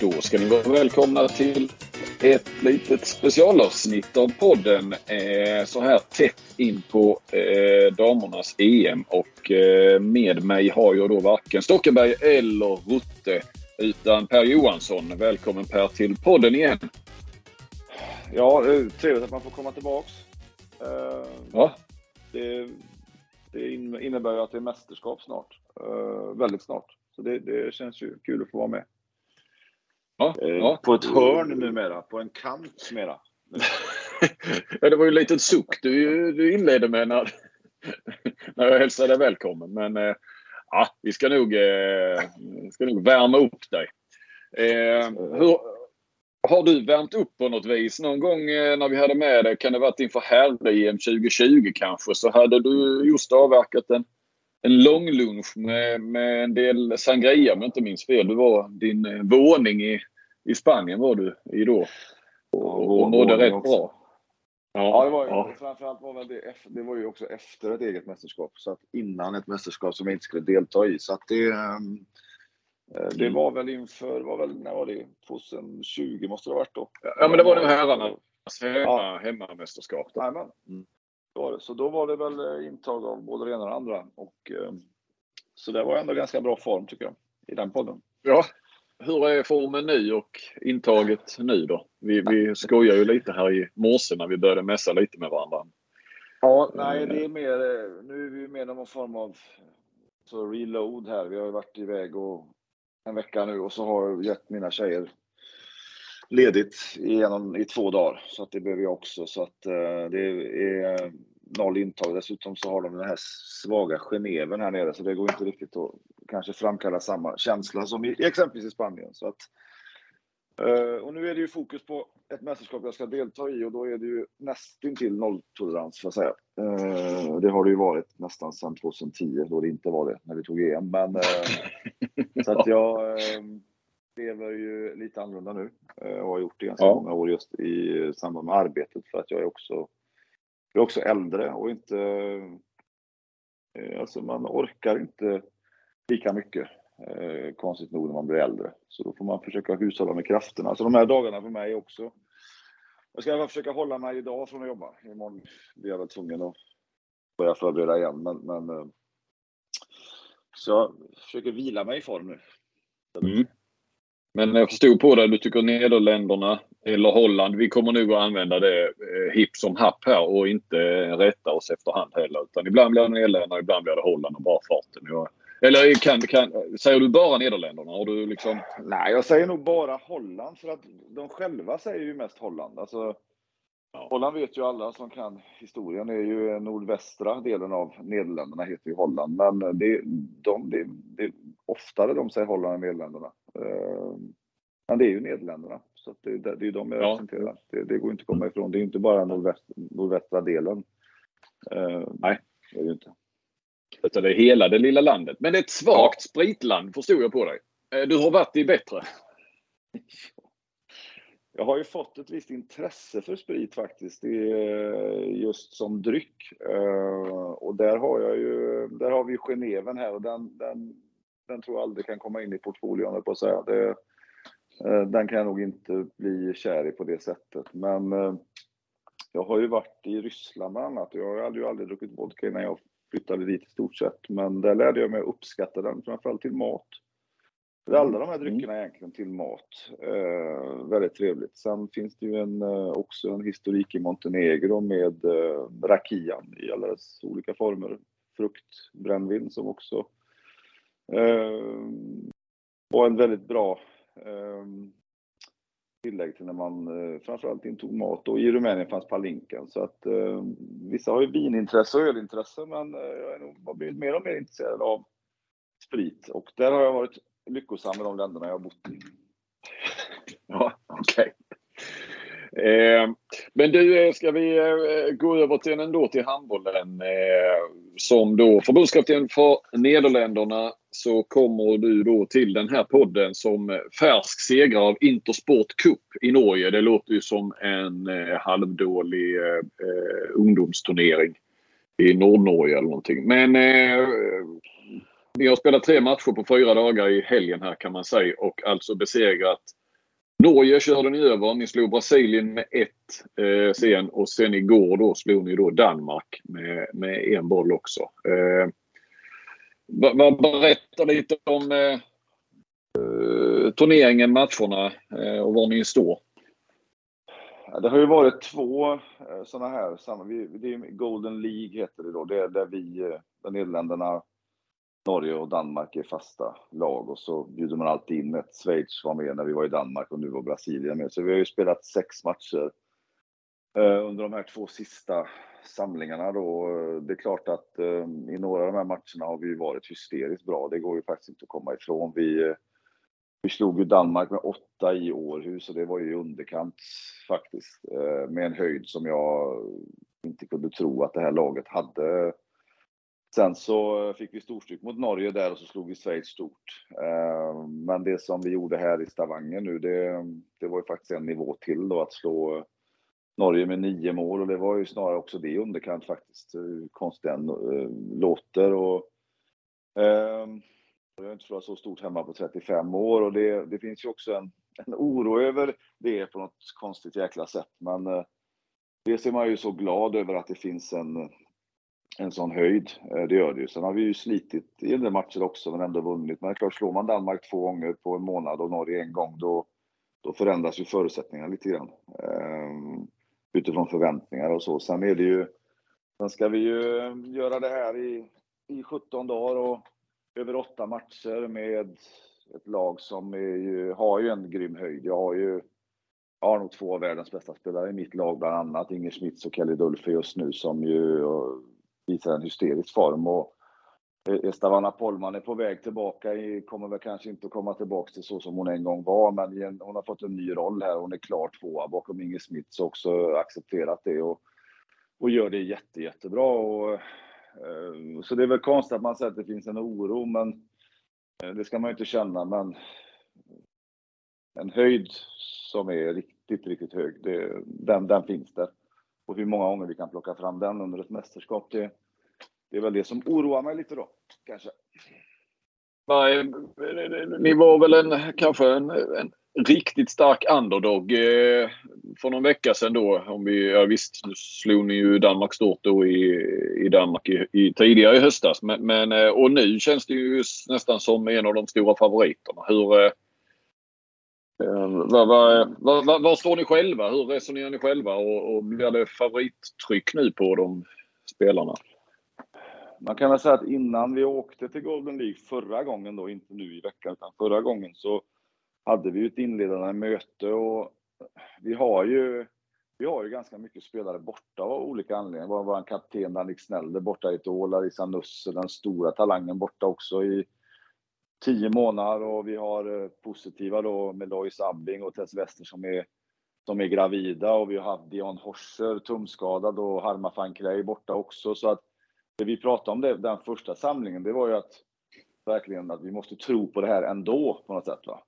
Då ska ni vara välkomna till ett litet specialavsnitt av podden eh, så här tätt in på eh, damernas EM. Och eh, med mig har jag då varken Stockenberg eller Rutte utan Per Johansson. Välkommen Per till podden igen. Ja, trevligt att man får komma tillbaks. Ja, Det, det in- innebär ju att det är mästerskap snart. Väldigt snart. Så det, det känns ju kul att få vara med. Ja, Eh, ja. På ett hörn numera, på en kant mera. ja, det var ju en liten suck du, du inledde med när, när jag hälsade dig välkommen. Men eh, ja, vi ska nog, eh, ska nog värma upp dig. Eh, hur, har du värmt upp på något vis? Någon gång eh, när vi hade med dig, kan det varit inför herr-EM 2020 kanske, så hade du just avverkat en, en lång lunch med, med en del sangria om jag inte minns fel. Du var din eh, våning i, i Spanien var du i då. Och, och mådde rätt också. bra. Ja, det var ju, ja. framförallt var väl det, det var ju också efter ett eget mästerskap. Så att innan ett mästerskap som jag inte skulle delta i. Så att det, ehm, eh, det var väl inför, var väl, när var det? 2020 måste det ha varit då. Ja, men det var nog herrarna. Hemma, Ja. hemmamästerskap. då. Mm. Det. Så då var det väl eh, intag av både det ena och det andra. Och, eh, så det var ändå ganska bra form tycker jag, i den podden. Ja. Hur är formen nu och intaget nu då? Vi, vi skojar ju lite här i morse när vi började mässa lite med varandra. Ja, nej, det är mer, eh, nu är vi mer någon form av så reload här. Vi har ju varit iväg och en vecka nu och så har jag gett mina tjejer ledigt i, en, i två dagar. Så att det behöver jag också. Så att eh, det är noll intag. Dessutom så har de den här svaga geneven här nere så det går inte riktigt att kanske framkalla samma känsla som i exempelvis i Spanien. Så att, eh, och nu är det ju fokus på ett mästerskap jag ska delta i och då är det ju nästintill nolltolerans får jag säga. Eh, det har det ju varit nästan sedan 2010 då det inte var det när vi tog EM. Men, eh, så att jag eh, lever ju lite annorlunda nu eh, och har gjort det ganska Ja. många år just i samband med arbetet för att jag är också, jag är också äldre och inte eh, Alltså man orkar inte lika mycket eh, konstigt nog när man blir äldre. Så då får man försöka hushålla med krafterna. Så de här dagarna för mig också. Jag ska försöka hålla mig idag från att jobba. Imorgon blir jag väl tvungen att börja förbereda igen. Men, men, så jag försöker vila mig i form nu. Mm. Men jag förstod på det, du tycker Nederländerna eller Holland, vi kommer nog att använda det eh, hipp som happ här och inte rätta oss efterhand heller. Utan ibland blir det Nederländerna, ibland blir det Holland och bara farten. Jag, eller kan, kan, säger du bara Nederländerna? Har du liksom... Nej, jag säger nog bara Holland för att de själva säger ju mest Holland. Alltså, Ja. Holland vet ju alla som kan historien. Är ju nordvästra delen av Nederländerna heter ju Holland. Men det, de, det, det, oftare de säger Holland än Nederländerna. Men det är ju Nederländerna. Så det, är ju de jag Ja. representerar. Det, det går inte att komma ifrån. Det är inte bara nordväst, nordvästra delen. Eh, Nej. Det är det inte. Utan det är hela det lilla landet. Men det är ett svagt spritland förstod jag på dig. Eh, Du har varit i bättre. Jag har ju fått ett visst intresse för sprit faktiskt, det är just som dryck. Eh, Och där har jag ju, där har vi ju Geneven här och den, den, den tror jag aldrig kan komma in i portföljen, på att säga. Det, eh, den kan jag nog inte bli kär i på det sättet. Men eh, jag har ju varit i Ryssland bland annat och jag hade ju aldrig druckit vodka innan jag flyttade dit i stort sett. Men där lärde jag mig att uppskatta den, framförallt till mat. För alla de här dryckerna är egentligen till mat. Eh, väldigt trevligt. Sen finns det ju en, eh, också en historik i Montenegro med eh, rakian i alla dess olika former. Fruktbrännvin som också eh, en väldigt bra eh, tillägg till när man eh, framförallt intog mat. Och i Rumänien fanns palinken. Så att eh, vissa har ju vinintresse och ölintresse men eh, jag är nog har blivit mer och mer intresserad av sprit. Och där har jag varit lyckosam med de länderna jag har bott i. Eh, men du, eh, ska vi eh, gå över till ändå till handbollen. Eh, som då förbundskapten för Nederländerna så kommer du då till den här podden som färsk segrare av Intersport Cup i Norge. Det låter ju som en eh, halvdålig eh, ungdomsturnering i Nordnorge eller någonting. Men ni har spelat tre matcher på fyra dagar i helgen här kan man säga och alltså besegrat Norge körde ni över. Ni slog Brasilien med ett eh, sen och sen igår då slog ni då Danmark med, med en boll också. Eh, vad, berätta lite om eh, turneringen, matcherna eh, och var ni står. Det har ju varit två eh, sådana här, det är Golden League heter det då, det är där vi, eh, där Nederländerna, Norge och Danmark är fasta lag och så bjuder man alltid in ett. Schweiz var med när vi var i Danmark och nu var Brasilien med. Så vi har ju spelat sex matcher eh, under de här två sista samlingarna då. Det är klart att eh, i några av de här matcherna har vi varit hysteriskt bra. Det går ju faktiskt inte att komma ifrån. Vi eh, vi slog ju Danmark med åtta i Århus och det var ju underkant faktiskt. Med en höjd som jag inte kunde tro att det här laget hade. Sen så fick vi storstryk mot Norge där och så slog vi Schweiz stort. Eh, men det som vi gjorde här i Stavanger nu, det, det var ju faktiskt en nivå till då att slå eh, Norge med nio mål och det var ju snarare också det underkant faktiskt. Hur konstigt den eh, låter. Och, ehm, jag har inte förlorat så stort hemma på 35 år och det, det finns ju också en, en oro över det på något konstigt jäkla sätt. Men eh, dels är man ju så glad över att det finns en, en sån höjd. Eh, det gör det ju. Sen har vi ju slitit i en del matcher också men ändå vunnit. Men det är klart, slår man Danmark två gånger på en månad och Norge en gång då, då förändras ju förutsättningarna lite grann. Ehm, utifrån förväntningar och så. Sen är det ju, sen ska vi ju ehm, göra det här i, i 17 dagar och över åtta matcher med ett lag som ju, har ju en grym höjd. Jag har ju jag har nog två av världens bästa spelare i mitt lag, bland annat Inger Schmitz och Kelly Dulfe just nu som ju visar en hysterisk form. Och eh, Estavana Polman är på väg tillbaka, kommer väl kanske inte att komma tillbaka till så som hon en gång var, men hon har fått en ny roll här. Hon är klar tvåa bakom Inge Smits också accepterat det och, och gör det jätte, jättebra. Och eh, så det är väl konstigt att man säger att det finns en oro, men eh, det ska man ju inte känna. Men en höjd som är riktigt, riktigt hög, det, den, den finns där. Och hur många gånger vi kan plocka fram den under ett mästerskap, det, det är väl det som oroar mig lite då, kanske. Ni var väl en, kanske en, en riktigt stark underdog eh, för någon vecka sedan då. Om vi, ja, visst, nu slog ni ju Danmark stort då i, i Danmark i, i, tidigare i höstas. Men, men, eh, och nu känns det ju nästan som en av de stora favoriterna. Hur, eh, Ehm, vad, var, vad, vad står ni själva? Hur resonerar ni själva? Och, och blir det favorittryck nu på de spelarna? Man kan väl säga att innan vi åkte till Golden League förra gången då, inte nu i veckan utan förra gången så hade vi ett inledande möte och vi har ju vi har ju ganska mycket spelare borta av olika anledningar. Vår, vår kapten Danik Snell borta i ett år, Larissa Nusse, den stora talangen borta också i tio månader och vi har eh, positiva då med Lois Abbing och Tess Wester som är, som är gravida och vi har haft Dion Horser tumskadad och Harma van Klei borta också. Så att det vi pratade om det, den första samlingen, det var ju att verkligen att vi måste tro på det här ändå på något sätt. Va?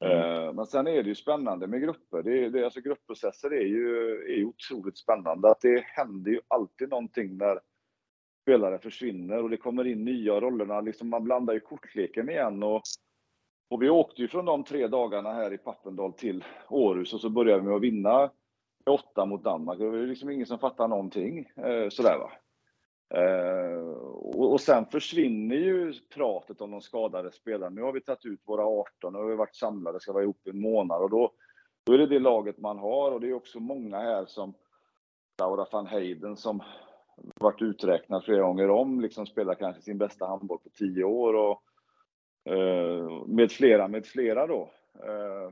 Mm. Eh, men sen är det ju spännande med grupper. Det, det, alltså gruppprocesser är ju, är ju otroligt spännande. Att det händer ju alltid någonting när spelare försvinner och det kommer in nya rollerna. Liksom man blandar ju kortleken igen. Och, och vi åkte ju från de tre dagarna här i Pappendal till Århus och så började vi med att vinna med åtta mot Danmark. Det var liksom ingen som fattade någonting. Eh, sådär va. Eh, och, sen försvinner ju pratet om de skadade spelarna. Nu har vi tagit ut våra 18, nu har vi varit samlade, ska vara ihop i en månad och då, då är det det laget man har och det är också många här som Laura van Heiden som varit uträknad flera gånger om, liksom spelar kanske sin bästa handboll på tio år och eh, med flera, med flera då. Eh,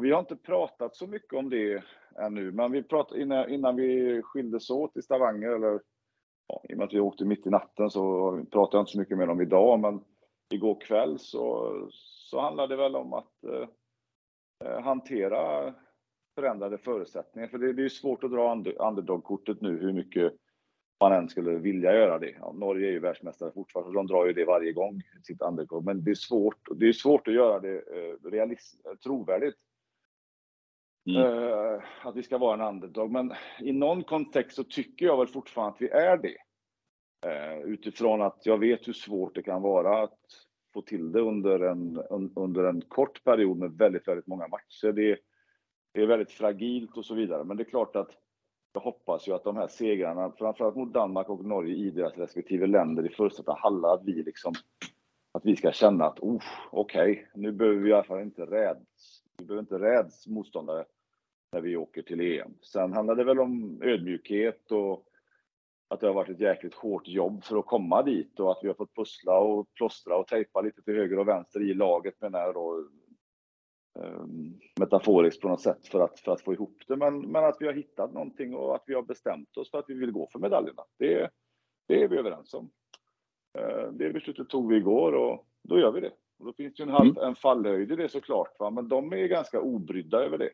vi har inte pratat så mycket om det ännu, men vi pratade innan, innan vi skildes åt i Stavanger, eller ja, i och med att vi åkte mitt i natten så pratade jag inte så mycket med dem idag, men igår kväll så, så handlade det väl om att eh, eh hantera förändrade förutsättningar. För det, det är svårt att dra underdog-kortet nu, hur mycket man än skulle vilja göra det. Ja, Norge är ju världsmästare fortfarande, de drar ju det varje gång, sitt underdog. Men det är svårt, det är svårt att göra det eh, realist, trovärdigt. Mm. Uh, att vi ska vara en underdog. Men i någon kontext så tycker jag väl fortfarande att vi är det. Uh, utifrån att jag vet hur svårt det kan vara att få till det under en, under en kort period med väldigt, väldigt många matcher. Det, det är väldigt fragilt och så vidare. Men det är klart att jag hoppas ju att de här segrarna, framförallt mot Danmark och Norge i deras respektive länder i första halva, att vi liksom att vi ska känna att oh, okej, okay, nu behöver vi i alla fall inte räds, vi behöver inte räds motståndare när vi åker till EM. Sen handlar det väl om ödmjukhet och att det har varit ett jäkligt hårt jobb för att komma dit och att vi har fått pussla och plåstra och tejpa lite till höger och vänster i laget menar jag då. Um, metaforiskt på något sätt för att, för att få ihop det. Men, men att vi har hittat någonting och att vi har bestämt oss för att vi vill gå för medaljerna. Det, det är vi överens om. Uh, det beslutet tog vi igår och då gör vi det. Och då finns det ju en, halv, mm. en fallhöjd i det såklart, va? men de är ganska obrydda över det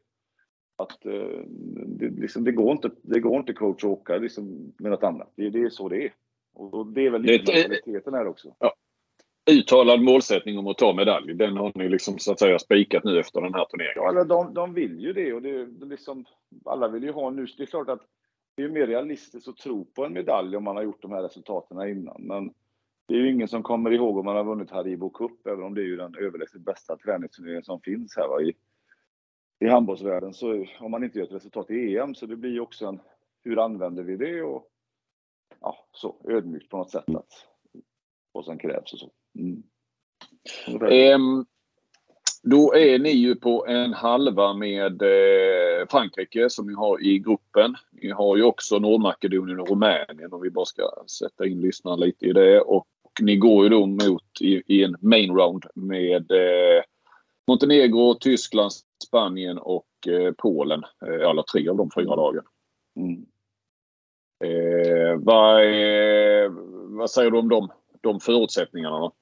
att eh, det, liksom, det, går inte, det går inte coach att åka liksom, med något annat. Det, det är så det är. Och det är väl lite det, mentaliteten här också. Ja. Uttalad målsättning om att ta medalj, den har ni liksom så att säga spikat nu efter den här turneringen? Ja, de, de vill ju det och det, det liksom, alla vill ju ha nu. Det är klart att det är mer realistiskt att tro på en medalj om man har gjort de här resultaten innan. Men det är ju ingen som kommer ihåg om man har vunnit Haribo Cup, även om det är ju den överlägset bästa träningsturneringen som finns här va, i, i handbollsvärlden. Så om man inte gör ett resultat i EM så det blir ju också en hur använder vi det och ja, så ödmjukt på något sätt att vad som krävs och så. Mm. Ehm, då är ni ju på en halva med eh, Frankrike som ni har i gruppen. Ni har ju också Nordmakedonien och Rumänien om vi bara ska sätta in lyssnarna lite i det. Och ni går ju då mot i, i en main round med eh, Montenegro, Tyskland, Spanien och eh, Polen. Eh, alla tre av de fyra lagen. Mm. Eh, vad, vad säger du om de, de förutsättningarna? Då?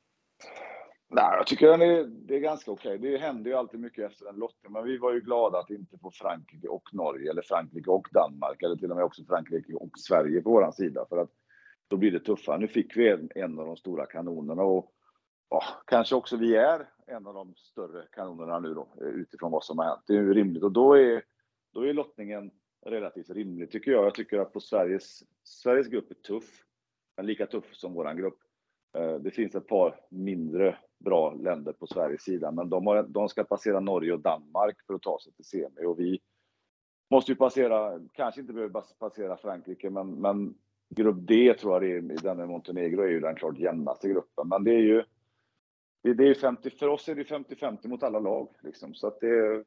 Nej, jag tycker den är, det är ganska okej. Okay. Det händer ju alltid mycket efter en lottning, men vi var ju glada att inte få Frankrike och Norge eller Frankrike och Danmark eller till och med också Frankrike och Sverige på vår sida för att då blir det tuffare. Nu fick vi en, en av de stora kanonerna och ja, kanske också vi är en av de större kanonerna nu då eh, utifrån vad som har hänt. Det är ju rimligt och då är, då är lottningen relativt rimlig tycker jag. Jag tycker att på Sveriges, Sveriges grupp är tuff, men lika tuff som våran grupp. Eh, det finns ett par mindre bra länder på Sveriges sida, men de, har, de ska passera Norge och Danmark för att ta sig till semi och vi måste ju passera, kanske inte behöver passera Frankrike, men, men grupp D tror jag det är, den med Montenegro är ju den klart jämnaste gruppen. Men det är ju det, det är 50, för oss är det 50-50 mot alla lag. Liksom. Så att det,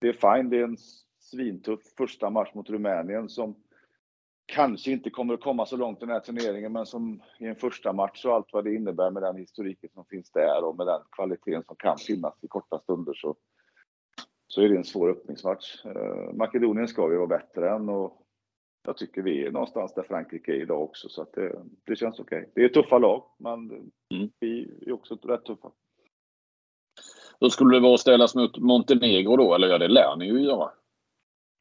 det är fine. Det är en svintuff första match mot Rumänien som kanske inte kommer att komma så långt i den här turneringen, men som i en första match och allt vad det innebär med den historiken som finns där och med den kvaliteten som kan finnas i korta stunder så, så är det en svår öppningsmatch. Eh, Makedonien ska vi vara bättre än och jag tycker vi är någonstans där Frankrike är idag också, så att det, det känns okej. Okay. Det är tuffa lag, men mm. vi är också rätt tuffa. Hur skulle det vara att ställas mot Montenegro då? Eller ja, det lär ni ju göra.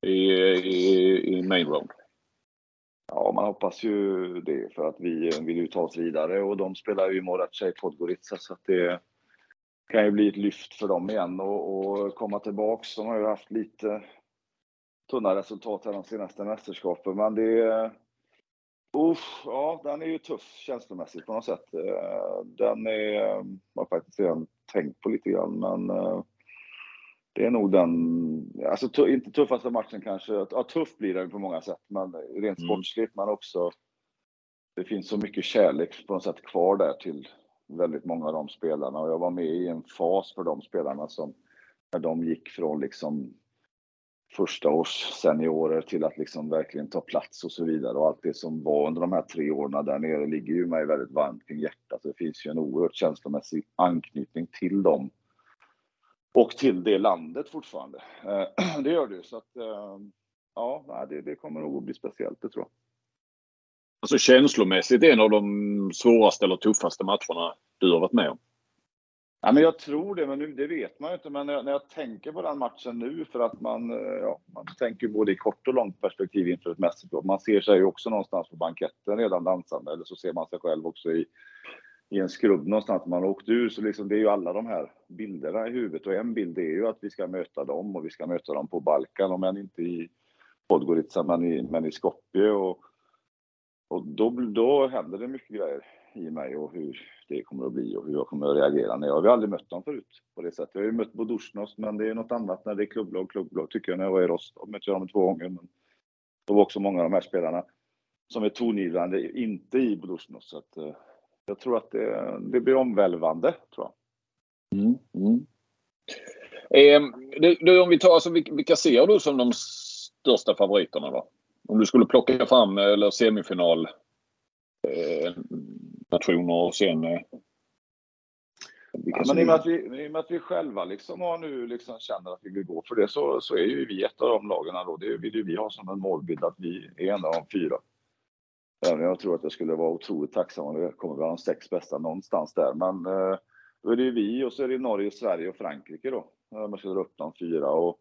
I, i, i main round. Ja, man hoppas ju det för att vi eh, vill ju ta oss vidare och de spelar ju Morace Podgorica så att det kan ju bli ett lyft för dem igen och, och komma tillbaks. De har ju haft lite tunna resultat här de senaste mästerskapen. Men det. Uff, ja, den är ju tuff känslomässigt på något sätt. Eh, den är, Jag har faktiskt redan tänkt på lite grann, men eh, det är nog den, alltså inte tuffaste matchen kanske. Ja, tuff blir den på många sätt, men rent mm. sportsligt, men också det finns så mycket kärlek på något sätt kvar där till väldigt många av de spelarna och jag var med i en fas för de spelarna som när de gick från liksom första års seniorer till att liksom verkligen ta plats och så vidare. Och allt det som var under de här tre åren där nere ligger ju mig väldigt varmt kring hjärtat. Det finns ju en oerhört känslomässig anknytning till dem. Och till det landet fortfarande. Eh, det gör det. Så att, eh, ja, det, det kommer nog att bli speciellt, det tror jag. Alltså känslomässigt en av de svåraste eller tuffaste matcherna du har varit med om? Ja, men jag tror det, men nu, det vet man ju inte. Men när jag, när jag tänker på den matchen nu, för att man, eh, ja, man tänker både i kort och långt perspektiv inför ett mästerskap. Man ser sig ju också någonstans på banketten redan dansande, eller så ser man sig själv också i, i en skrubb någonstans man har åkt ur. Så liksom, det är ju alla de här bilderna i huvudet. Och en bild är ju att vi ska möta dem och vi ska möta dem på Balkan, om än inte i Podgorica, men i, men i Skopje. Och, och då, då händer det mycket grejer i mig och hur det kommer att bli och hur jag kommer att reagera. Jag har aldrig mött dem förut på det sättet. Jag har ju mött Bodusnos men det är något annat när det är klubblag, klubblag tycker jag. När jag var i Rostov mötte jag dem två gånger. Men det var också många av de här spelarna som är tongivande, inte i Bodusnos. Så att, eh, jag tror att det, det blir omvälvande, tror jag. Mm, mm. Eh, du, du, om vi tar, alltså, vilka ser du som de största favoriterna då? Om du skulle plocka fram eller semifinal eh, nationer och sen eh, Ja, men i och, med att vi, i och med att vi själva liksom har nu liksom känner att vi vill gå för det så, så är ju vi ett av de lagen då. Det vill ju vi ha som en målbild att vi är en av de fyra. Jag tror att jag skulle vara otroligt tacksam om vi kommer bland de sex bästa någonstans där. Men eh, då är det ju vi och så är det Norge, Sverige och Frankrike då. Man ska dra upp de fyra. Och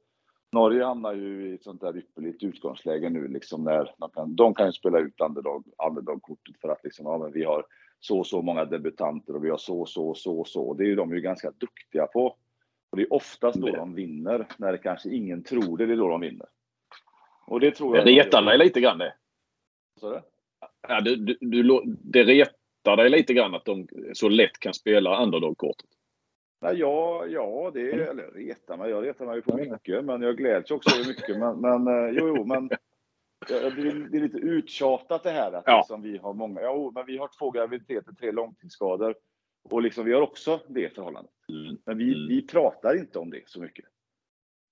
Norge hamnar ju i ett sånt där ypperligt utgångsläge nu liksom när de kan, de kan ju spela ut underdog, underdog-kortet för att liksom, ja men vi har så och så många debutanter och vi har så, så, så, så. Det är ju de ju ganska duktiga på. Och det är oftast då de vinner, när det kanske ingen tror det, det är då de vinner. Och det tror jag... Det retar dig lite grann det. Så det? Ja, du, du, du, det retar dig lite grann att de så lätt kan spela underdog-kortet. Ja, ja, det mm. eller retar mig. Jag retar mig på mycket, men jag gläds också mycket. Men, men eh, jo, jo, men det är lite uttjatat det här att ja. liksom vi har många. Ja, men vi har två graviditeter, tre långtidsskador och liksom vi har också det förhållandet. Mm. Men vi, mm. vi pratar inte om det så mycket.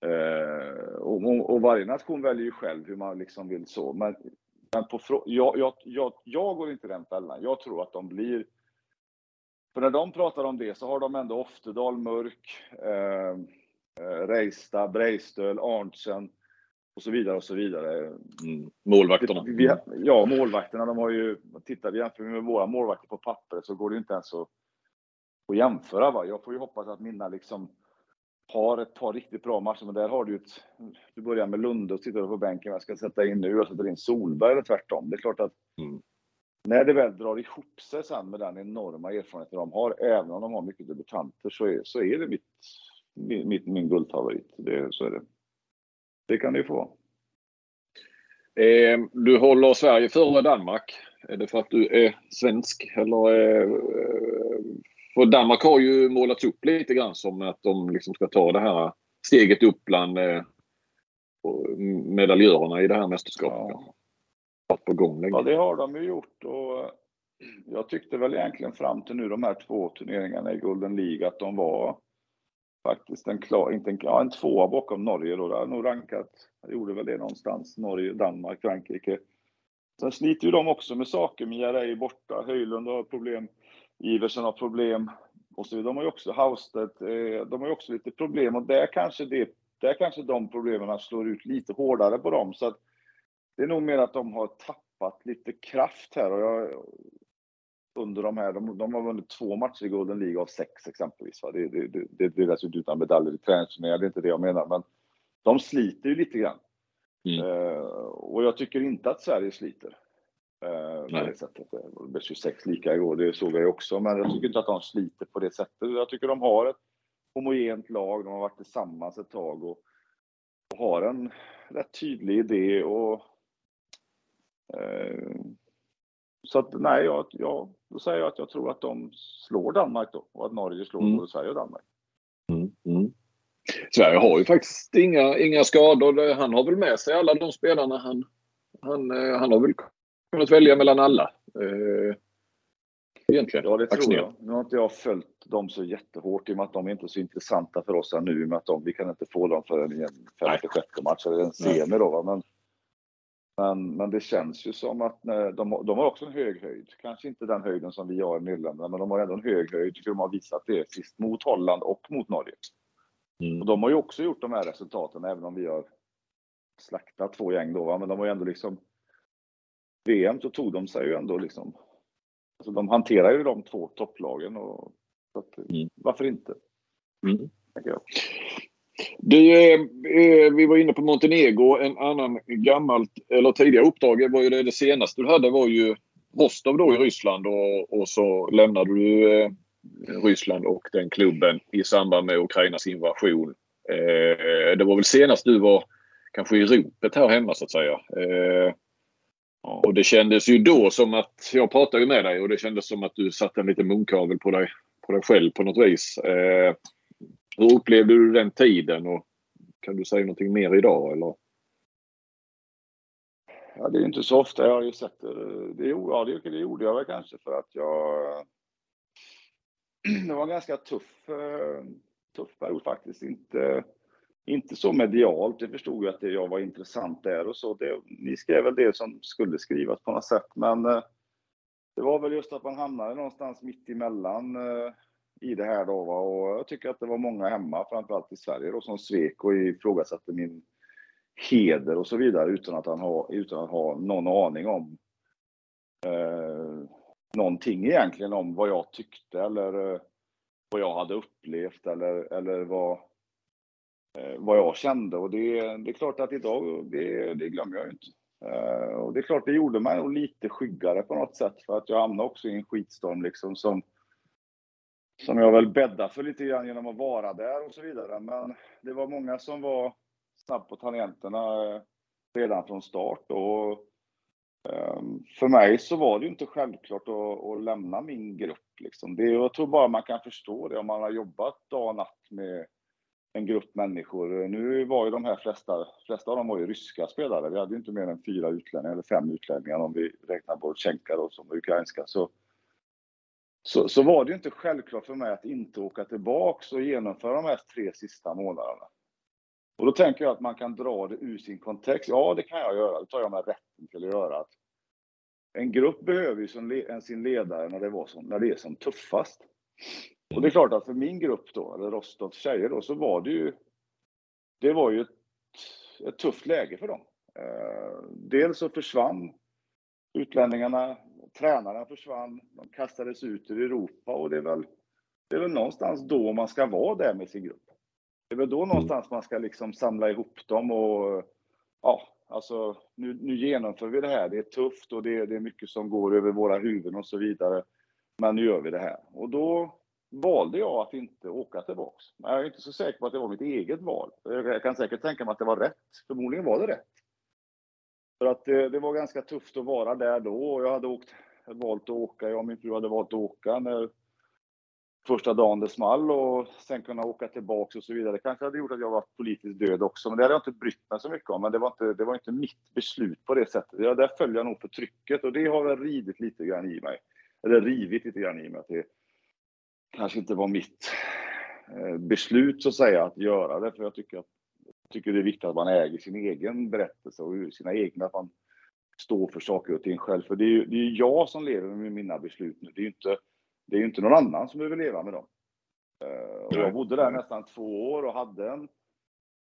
Uh, och, och, varje nation väljer ju själv hur man liksom vill så. Men, men på, jag, jag, jag, jag går inte den fällan. Jag tror att de blir för när de pratar om det så har de ändå Oftedal, Mörk, eh, eh Reista, Breistöl, Arntzen och så vidare och så vidare. Mm. Målvakterna. Vi, ja, målvakterna. De har ju, tittar vi jämför med våra målvakter på pappret så går det inte ens att, att jämföra. Va? Jag får ju hoppas att mina liksom har ett par riktigt bra matcher, men där har du ett... Du börjar med Lunde och sitter på bänken. Jag ska sätta in nu och sätter in Solberg eller tvärtom. Det är klart att mm när det väl drar ihop sig sen med den enorma erfarenheten de har, även om de har mycket debutanter, så är, så är det mitt, mitt, min guldfavorit. Det, så är det. Det kan det ju få vara. Eh, du håller Sverige före Danmark. Är det för att du är svensk? Eller, eh, för Danmark har ju målats upp lite grann som att de liksom ska ta det här steget upp bland eh, medaljörerna i det här mästerskapet. Ja varit på gång länge. Ja, det har de ju gjort och jag tyckte väl egentligen fram till nu de här två turneringarna i Golden League att de var faktiskt en klar, inte en, ja, en tvåa bakom Norge då. Jag nog rankat, jag gjorde väl det någonstans, Norge, Danmark, Frankrike. Sen sliter ju de också med saker, Mia är borta, Höjlund har problem, Iversen har problem och så De har ju också Haustedt, eh, de har ju också lite problem och där kanske det, där kanske de problemen slår ut lite hårdare på dem så att det är nog mer att de har tappat lite kraft här och jag, under de här, de, de har vunnit två matcher i Golden League av sex exempelvis. Va? Det, det, det, det blir dessutom utan medaljer i träningsturneringar, det är inte det jag menar, men de sliter ju lite grann. Mm. Uh, och jag tycker inte att Sverige sliter. På det sättet. Det blev 26 lika igår, det såg jag ju också, men jag tycker inte att de sliter på det sättet. Jag tycker de har ett homogent lag, de har varit tillsammans ett tag och, och har en rätt tydlig idé och Eh, så att nej, jag, jag, då säger jag att jag tror att de slår Danmark då och att Norge slår mm. både Sverige och Danmark. Mm. Mm. Sverige har ju faktiskt inga, inga skador. Han har väl med sig alla de spelarna. Han, han, eh, han har väl kunnat välja mellan alla. Eh, egentligen. Ja, det tror jag. Nu har inte jag följt dem så jättehårt i och med att de är inte så intressanta för oss nu. med att de, vi kan inte få dem förrän i en femte, sjätte match eller en semi då. Men men, men det känns ju som att de, de har också en hög höjd. Kanske inte den höjden som vi har i Nederländerna, men de har ändå en hög höjd. Tycker de har visat det sist mot Holland och mot Norge. Mm. Och de har ju också gjort de här resultaten, även om vi har slaktat två gäng då. Men de har ju ändå liksom... VM så tog de sig ju ändå liksom... Alltså de hanterar ju de två topplagen och... Att, mm. Varför inte? Mm. Du, eh, eh, vi var inne på Montenegro. En annan gammalt, eller tidigare uppdrag var ju det, det senaste du hade var ju Rostov då i Ryssland och, och så lämnade du eh, Ryssland och den klubben i samband med Ukrainas invasion. Eh, det var väl senast du var kanske i ropet här hemma så att säga. Eh, Och det kändes ju då som att, jag pratade med dig och det kändes som att du satte en liten munkavel på dig, på dig själv på något vis. Eh, hur upplevde du den tiden och kan du säga någonting mer idag eller? Ja, det är inte så ofta jag har ju sett det. Det, ja, det, det gjorde jag väl kanske för att jag... Det var en ganska tuff, eh, tuff period faktiskt. Inte, inte så medialt. Det förstod ju att det, jag var intressant där och så. Det, ni skrev väl det som skulle skrivas på något sätt, men eh, det var väl just att man hamnade någonstans mitt emellan eh, i det här då. Va? Och jag tycker att det var många hemma, framförallt i Sverige då, som svek och ifrågasatte min heder och så vidare utan att, han ha, utan att ha någon aning om eh, någonting egentligen om vad jag tyckte eller eh, vad jag hade upplevt eller, eller vad, Eh, vad jag kände. Och det, det är klart att idag, det, det glömmer jag ju inte. Eh, och det är klart, det gjorde mig nog lite skyggare på något sätt för att jag hamnade också i en skitstorm liksom som som jag väl bäddade för lite grann genom att vara där och så vidare. Men det var många som var snabb på tangenterna eh, redan från start. Och eh, för mig så var det ju inte självklart att, att lämna min grupp. Liksom. Det, jag tror bara man kan förstå det om man har jobbat dag och natt med en grupp människor. Nu var ju de här flesta, flesta av dem var ju ryska spelare. Vi hade ju inte mer än fyra utlänningar, eller fem utlänningar om vi räknar bort Tjenka som ukrainska. Så, så, så var det ju inte självklart för mig att inte åka tillbaks och genomföra de här tre sista månaderna. Och då tänker jag att man kan dra det ur sin kontext. Ja, det kan jag göra. Det tar jag mig rätten till att göra. Att en grupp behöver ju sin ledare när det, var som, när det är som tuffast. Och det är klart att för min grupp då, eller Rostovs tjejer då, så var det ju... Det var ju ett, ett tufft läge för dem. Eh, dels så försvann utlänningarna, tränarna försvann, de kastades ut ur Europa och det är väl, det är väl någonstans då man ska vara där med sin grupp. Det är väl då någonstans man ska liksom samla ihop dem och ja, alltså nu, nu genomför vi det här. Det är tufft och det, det är mycket som går över våra huvuden och så vidare. Men nu gör vi det här. Och då valde jag att inte åka tillbaks. Men jag är inte så säker på att det var mitt eget val. Jag kan säkert tänka mig att det var rätt. Förmodligen var det rätt. För att det, det var ganska tufft att vara där då och jag hade åkt, valt att åka, jag och min fru hade valt att åka när första dagen det small och sen kunna åka tillbaks och så vidare. Det kanske hade gjort att jag var politiskt död också, men det hade jag inte brytt mig så mycket om. Men det var inte, det var inte mitt beslut på det sättet. Ja, där följer jag nog för trycket och det har väl ridit lite grann i mig. Eller rivit lite grann i mig att det kanske inte var mitt eh, beslut så att säga att göra det. För jag tycker, att, jag tycker det är viktigt att man äger sin egen berättelse och sina egna, att man står för saker och ting själv. För det är ju det är jag som lever med mina beslut nu. Det är ju inte det är ju inte någon annan som behöver leva med dem. Eh, och jag bodde där nästan två år och hade en,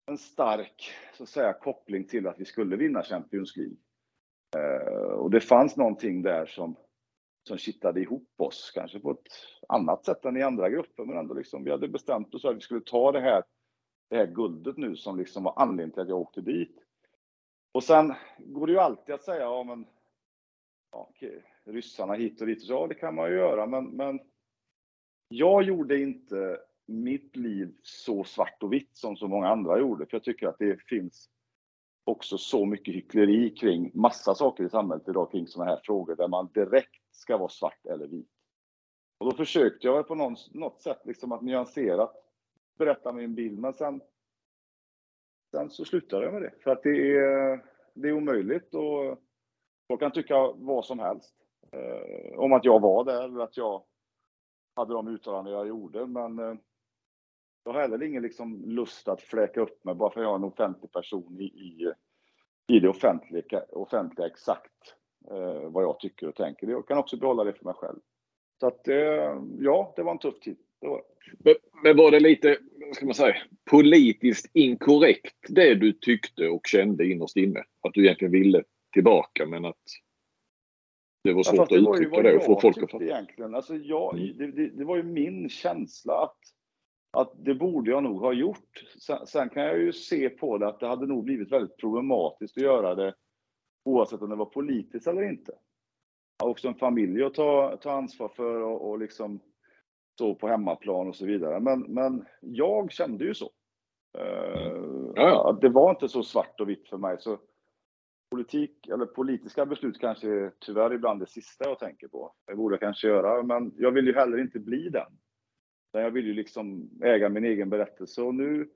en stark så att säga, koppling till att vi skulle vinna Champions League. Eh, och det fanns någonting där som, som kittlade ihop oss, kanske på ett annat sätt än i andra grupper, men ändå liksom, vi hade bestämt oss att vi skulle ta det här, det här guldet nu som liksom var anledningen till att jag åkte dit. Och sen går det ju alltid att säga, ja men, ja, okej, ryssarna hit och dit. Så, ja, det kan man ju göra, men, men jag gjorde inte mitt liv så svart och vitt som så många andra gjorde. För jag tycker att det finns också så mycket hyckleri kring massa saker i samhället idag kring sådana här frågor där man direkt ska vara svart eller vit. Och då försökte jag på någon, något sätt liksom att nyanserat berätta min bild, men sen, sen så slutade jag med det. För att det är, det är omöjligt och folk kan tycka vad som helst eh, om att jag var där eller att jag hade de uttalanden jag gjorde. Men eh, jag har heller ingen liksom lust att fläka upp mig bara för att jag är en offentlig person i, i, i det offentliga, offentliga exakt eh, vad jag tycker och tänker. Jag kan också behålla det för mig själv. Så att eh, ja, det var en tuff tid. Det var. Men, men var det lite, ska man säga, politiskt inkorrekt det du tyckte och kände innerst inne? Att du egentligen ville tillbaka men att det var svårt ja, att uttrycka det och få folk att fatta. Egentligen. Alltså jag, mm. det, det, det, var ju min känsla att, att det borde jag nog ha gjort. Sen, sen, kan jag ju se på det att det hade nog blivit väldigt problematiskt att göra det oavsett om det var politiskt eller inte. Också en familj att ta, ta ansvar för och, och liksom stå på hemmaplan och så vidare. Men, men jag kände ju så. Uh, ja. Det var inte så svart och vitt för mig. Så politik, eller politiska beslut kanske är tyvärr ibland det sista jag tänker på. Det borde jag kanske göra, men jag vill ju heller inte bli den. Jag vill ju liksom äga min egen berättelse och nu,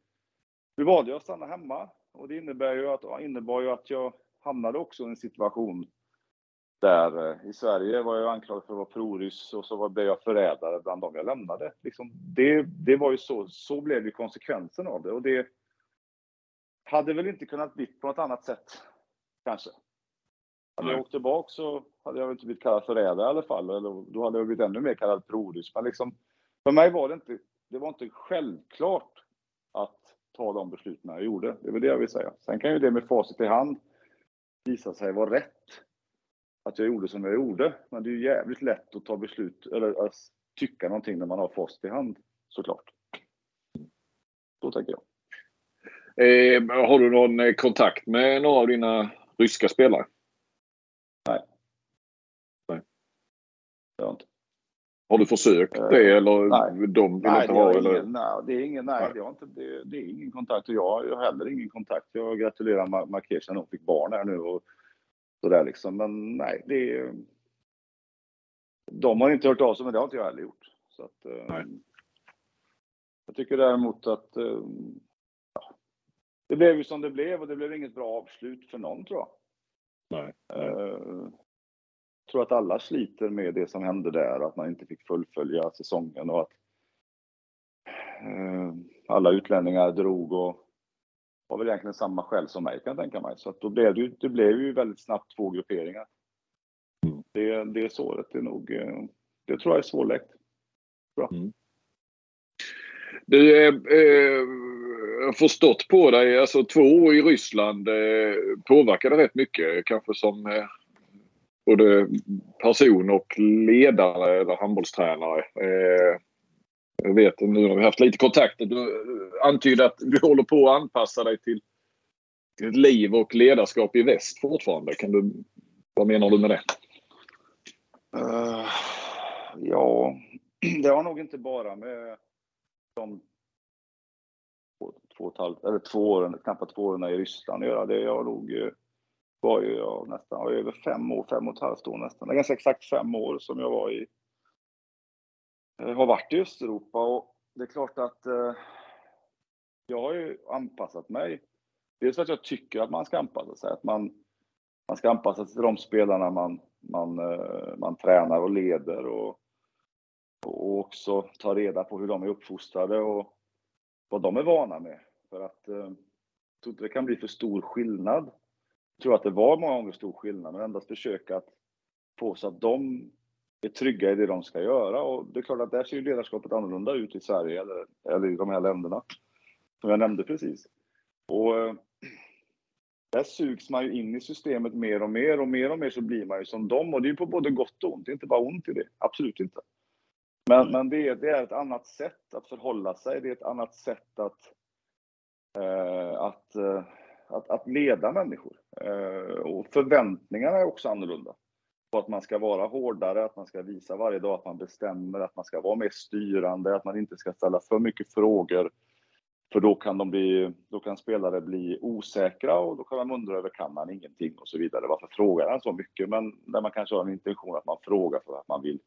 nu valde jag att stanna hemma och det innebär ju att, innebar ju att jag hamnade också i en situation där eh, i Sverige var jag anklagad för att vara proryss och så blev jag förrädare bland dem jag lämnade. Liksom det, det var ju så, så blev ju konsekvensen av det och det hade väl inte kunnat bli på något annat sätt kanske. Hade jag åkt tillbaka så hade jag inte blivit kallad förrädare i alla fall, eller då hade jag blivit ännu mer kallad proryss. Men liksom, för mig var det inte, det var inte självklart att ta de besluten jag gjorde. Det är väl det jag vill säga. Sen kan ju det med facit i hand visa sig vara rätt. Att jag gjorde som jag gjorde. Men det är ju jävligt lätt att ta beslut, eller att tycka någonting när man har facit i hand, såklart. Så tänker jag. Eh, har du någon eh, kontakt med några av dina ryska spelare? Nej. Nej. Det har inte. Har du försökt uh, det eller nej. de vill nej, inte ha? Ingen, eller? nej, det är ingen, nej, nej. Det, har inte, det, det, är ingen kontakt och jag har heller ingen kontakt. Jag gratulerar Markesha när hon fick barn här nu och sådär liksom. Men nej, det är, De har inte hört av sig, men det har inte jag heller gjort. Så att, eh, nej. Jag tycker däremot att eh, det blev ju som det blev och det blev inget bra avslut för någon tror jag. Nej. Uh, tror att alla sliter med det som hände där, att man inte fick fullfölja säsongen och att uh, alla utlänningar drog och var väl egentligen samma skäl som mig kan jag tänka mig. Så att då blev det, ju, det blev ju väldigt snabbt två grupperingar. Mm. Det, det såret är nog, uh, det tror jag är svårläkt. Mm. Du, eh, förstått på dig, alltså två år i Ryssland eh, påverkade rätt mycket. Kanske som eh, både person och ledare eller handbollstränare. Eh, jag vet nu har vi haft lite kontakter. Du antyder att du håller på att anpassa dig till, ditt ett liv och ledarskap i väst fortfarande. Kan du, vad menar du med det? Uh, ja, det har nog inte bara med de två, och halvt, eller två åren, knappt två åren i Ryssland att göra. Det har nog eh, var ju jag nästan över fem år, fem och ett halvt år nästan. Det är ganska exakt fem år som jag var i, eh, har varit i Östeuropa och det är klart att eh, jag har ju anpassat mig. Dels för att jag tycker att man ska anpassa sig, att man, man ska anpassa sig till de spelarna man, man, eh, man tränar och leder och, och också ta reda på hur de är uppfostrade och vad de är vana med. För att eh, jag tror inte det kan bli för stor skillnad. Jag tror att det var många gånger stor skillnad, men endast försöka att få så att de är trygga i det de ska göra. Och det är klart att där ser ju ledarskapet annorlunda ut i Sverige eller, eller i de här länderna. Som jag nämnde precis. Och eh, där sugs man ju in i systemet mer och mer och mer och mer så blir man ju som dem. Och det är ju på både gott och ont. Det är inte bara ont i det. Absolut inte. Men, men det, det, är ett annat sätt att förhålla sig. Det är ett annat sätt att, eh, att, eh, att, att, leda människor. Eh, och förväntningarna är också annorlunda. På att man ska vara hårdare, att man ska visa varje dag att man bestämmer, att man ska vara mer styrande, att man inte ska ställa för mycket frågor. För då kan, de bli, då kan spelare bli osäkra och då kan man undra över kan man ingenting och så vidare. Varför frågar han så mycket? Men där man kanske har en intention att man frågar för att man vill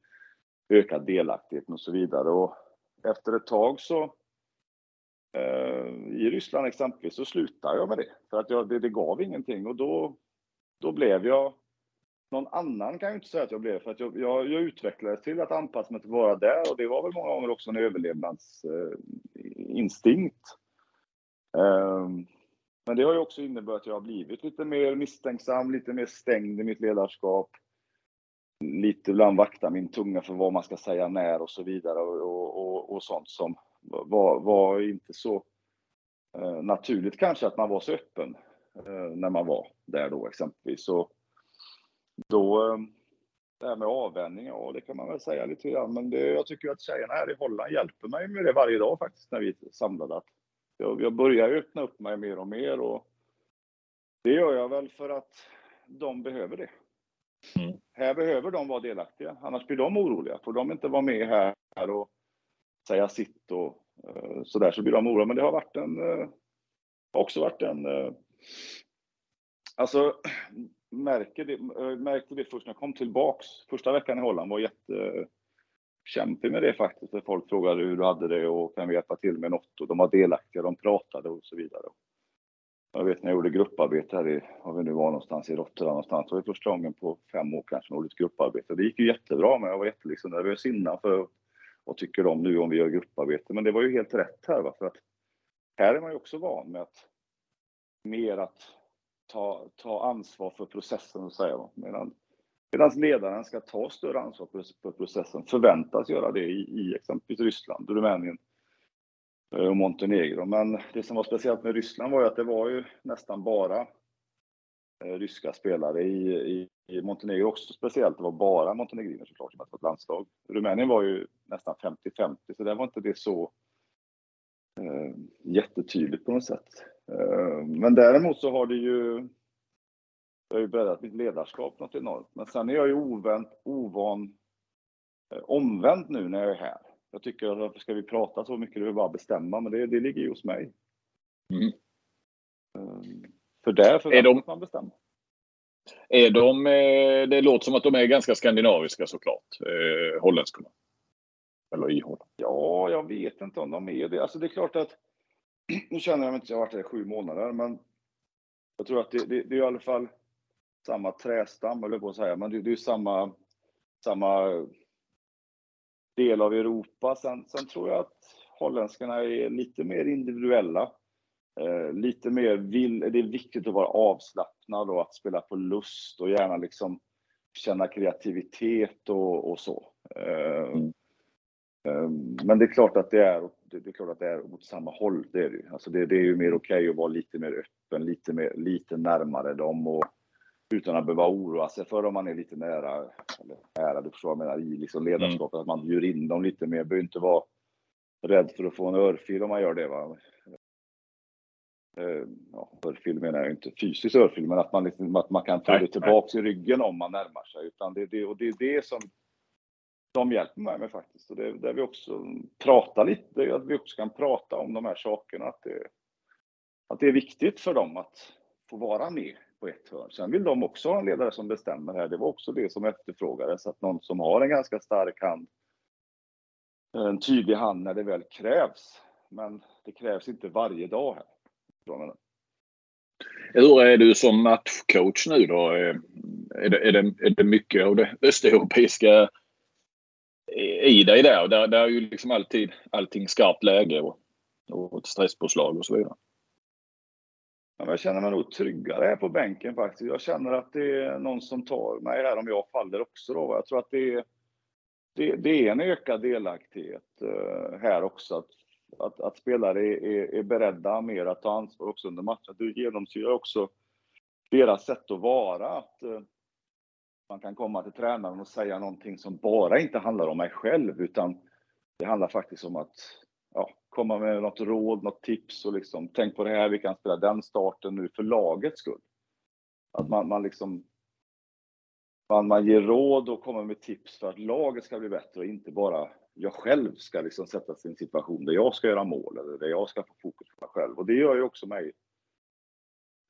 öka delaktigheten och så vidare. Och efter ett tag så Eh, i Ryssland exempelvis så slutade jag med det. För att jag, det, det, gav ingenting och då, då blev jag någon annan kan jag inte säga att jag blev för att jag, jag, jag utvecklades till att anpassa mig till att vara där och det var väl många gånger också en överlevnadsinstinkt. Eh, men det har ju också inneburit att jag har blivit lite mer misstänksam, lite mer stängd i mitt ledarskap lite ibland vakta min tunga för vad man ska säga när och så vidare och, och, och sånt som var, var inte så eh, naturligt kanske att man var så öppen eh, när man var där då exempelvis. Så då, eh, det här med avvänjning, ja det kan man väl säga lite grann, men det, jag tycker att tjejerna här i Holland hjälper mig med det varje dag faktiskt när vi är samlade. Att jag, jag börjar öppna upp mig mer och mer och det gör jag väl för att de behöver det. Mm. Här behöver de vara delaktiga, annars blir de oroliga. Får de inte vara med här och säga sitt och eh, så där så blir de oroliga. Men det har varit en, uh, också varit en, eh, Alltså, märker det, märkte det först när jag kom tillbaks. Första veckan i Holland var jättekämpig med det faktiskt. Folk frågade hur du hade det och kan vi hjälpa till med något? Och de var delaktiga, de pratade och så vidare. Jag vet när jag gjorde grupparbete här i, var vi nu var någonstans, i Rotterdam någonstans. Det var första gången på fem år kanske, något grupparbete. Det gick ju jättebra, men jag var jättenervös liksom innan för vad tycker de nu om vi gör grupparbete? Men det var ju helt rätt här, va? för att här är man ju också van med att mer att ta, ta ansvar för processen, och säga, medan, medan ledaren ska ta större ansvar för processen, förväntas göra det i, i exempelvis Ryssland, Rumänien eh, och Montenegro. Men det som var speciellt med Ryssland var ju att det var ju nästan bara ryska spelare i, i, i Montenegro också speciellt. Det var bara montenegriner såklart som hade fått landslag. Rumänien var ju nästan 50-50, så där var inte det så eh, jättetydligt på något sätt. Eh, men däremot så har det ju jag har ju breddat mitt ledarskap något enormt. Men sen är jag ju ovänt, ovan, eh, omvänd nu när jag är här. Jag tycker att varför ska vi prata så mycket? Du vill bara bestämma, men det, det ligger ju hos mig. Mm. Eh, för där förväntas de, man bestämma. Är de, det låter som att de är ganska skandinaviska såklart, eh, holländskorna. Eller i Holland. Ja, jag vet inte om de är det. Alltså det är klart att nu känner jag inte, jag har varit här i sju månader, men jag tror att det, det, det är i alla fall samma trästam, eller på att säga, men det, det är samma, samma del av Europa. Sen, sen tror jag att holländskarna är lite mer individuella. Eh, lite mer vill, det är viktigt att vara avslappnad och att spela på lust och gärna liksom känna kreativitet och, och så. Eh, mm. Ehm, men det är klart att det är, det är klart att det är åt samma håll. Det är det ju. Alltså det, det är ju mer okej okay att vara lite mer öppen, lite, mer, lite närmare dem och utan att behöva oroa sig för om man är lite nära, eller nära, du förstår vad jag menar, i liksom ledarskapet, mm. att man bjuder in dem lite mer. Behöver inte vara rädd för att få en örfil om man gör det. Va? Ehm, ja, örfil menar jag inte fysiskt örfil, men att man, liksom, att man kan få det tillbaks i ryggen om man närmar sig. Utan det, det, och det är det som de hjälper mig med faktiskt. Och det är där vi också pratar lite, att vi också kan prata om de här sakerna. Att det, att det är viktigt för dem att få vara med på ett hörn. Sen vill de också ha en ledare som bestämmer här. Det var också det som efterfrågades, att någon som har en ganska stark hand, en tydlig hand när det väl krävs. Men det krävs inte varje dag här. Hur är du som matchcoach nu då? Eh, är det, är det, är det mycket av det östeuropeiska eh, i dig där. Där, där är ju liksom alltid allting skarpt läge och, och ett stresspåslag och så vidare. Ja, jag känner mig nog tryggare här på bänken faktiskt. Jag känner att det är någon som tar mig här om jag faller också. Då. Jag tror att det är, det, det är en ökad delaktighet eh, här också. Att, att, att spelare är, är, är, beredda mer att ta ansvar också under matchen. Det genomsyrar också deras sätt att vara. Att, eh, man kan komma till tränaren och säga någonting som bara inte handlar om mig själv, utan det handlar faktiskt om att ja, komma med något råd, något tips och liksom tänk på det här, vi kan spela den starten nu för lagets skull. Att man, man liksom man, man ger råd och kommer med tips för att laget ska bli bättre och inte bara jag själv ska liksom sättas i en situation där jag ska göra mål eller där jag ska få fokus på mig själv. Och det gör ju också mig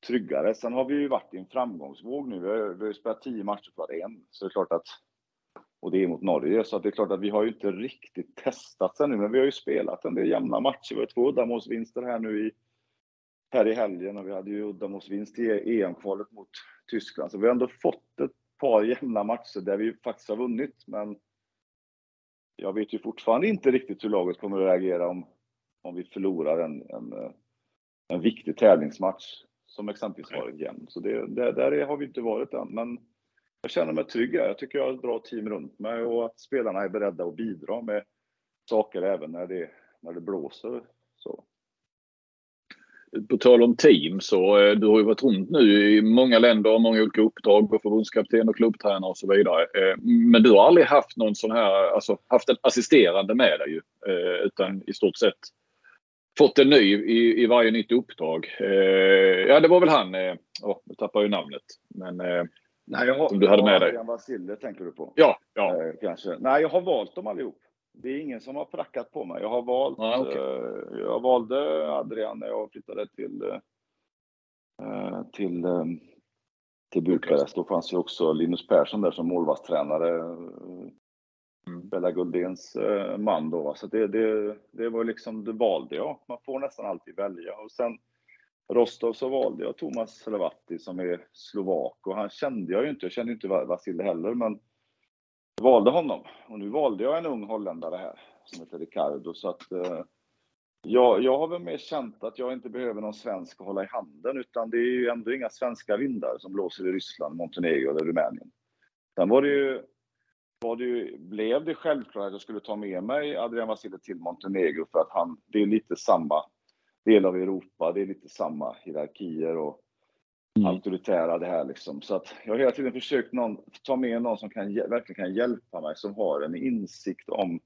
tryggare. Sen har vi ju varit i en framgångsvåg nu. Vi har, vi har ju spelat tio matcher för en, så det är klart att och det är mot Norge, så det är klart att vi har ju inte riktigt testat ännu, men vi har ju spelat en del jämna matcher. Vi har två uddamålsvinster här nu i, här i helgen och vi hade ju uddamålsvinst i EM-kvalet mot Tyskland. Så vi har ändå fått ett par jämna matcher där vi faktiskt har vunnit, men jag vet ju fortfarande inte riktigt hur laget kommer att reagera om, om vi förlorar en, en, en viktig tävlingsmatch som exempelvis varit jämn. Så det, där, där har vi inte varit än. Men jag känner mig trygg Jag tycker jag har ett bra team runt mig och att spelarna är beredda att bidra med saker även när det, när det blåser. Så. På tal om team så eh, du har ju varit runt nu i många länder, många olika uppdrag och förbundskapten och klubbtränare och så vidare. Eh, men du har aldrig haft någon sån här, alltså haft en assisterande med dig ju, eh, utan i stort sett fått en ny i, i varje nytt uppdrag. Ja, det var väl han, eh, oh, jag tappar ju namnet, men Nej, jag har, som du hade med dig. Adrian Vasile tänker du på? Ja, ja. Kanske. Nej, jag har valt dem allihop. Det är ingen som har prackat på mig. Jag har valt, ah, okay. eh, jag valde Adrian när jag flyttade till, eh, till till Bukarest. Då fanns ju också Linus Persson där som målvaktstränare. Mm. Bella Guldens eh, man då. Så det, det, det var liksom, det valde jag. Man får nästan alltid välja. Och sen Rostov så valde jag Thomas Levatti som är slovak och han kände jag ju inte. Jag kände inte Vasilij heller, men valde honom. Och nu valde jag en ung holländare här som heter Ricardo. Så att, eh, jag, jag har väl mer känt att jag inte behöver någon svensk att hålla i handen, utan det är ju ändå inga svenska vindar som blåser i Ryssland, Montenegro eller Rumänien. Sen var det ju, var det ju, blev det självklart att jag skulle ta med mig Adrian Vasile till Montenegro för att han, det är lite samma del av Europa, det är lite samma hierarkier och mm. auktoritära det här liksom. Så att jag har hela tiden försökt någon, ta med någon som kan, verkligen kan hjälpa mig, som har en insikt om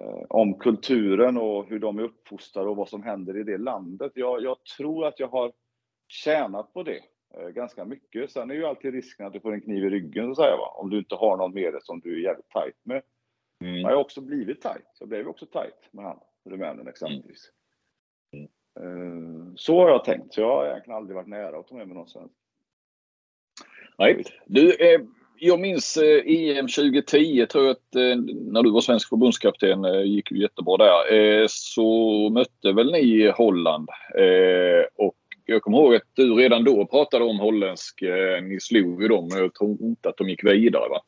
Eh, om kulturen och hur de är uppfostrade och vad som händer i det landet. Jag, jag tror att jag har tjänat på det eh, ganska mycket. Sen är ju alltid risken att du får en kniv i ryggen, så säga, va? om du inte har någon med dig som du är jävligt tajt med. Mm. Jag har också blivit tajt. Jag blev också tajt med han, rumänen exempelvis. Mm. Eh, så har jag tänkt. Så jag har egentligen aldrig varit nära att ta med mig någon svensk. Nej. Du, eh, jag minns eh, EM 2010, tror jag att eh, när du var svensk förbundskapten, eh, gick ju jättebra där, eh, så mötte väl ni Holland. Eh, och jag kommer ihåg att du redan då pratade om holländsk. Eh, ni slog ju dem, jag tror inte att de gick vidare. Va?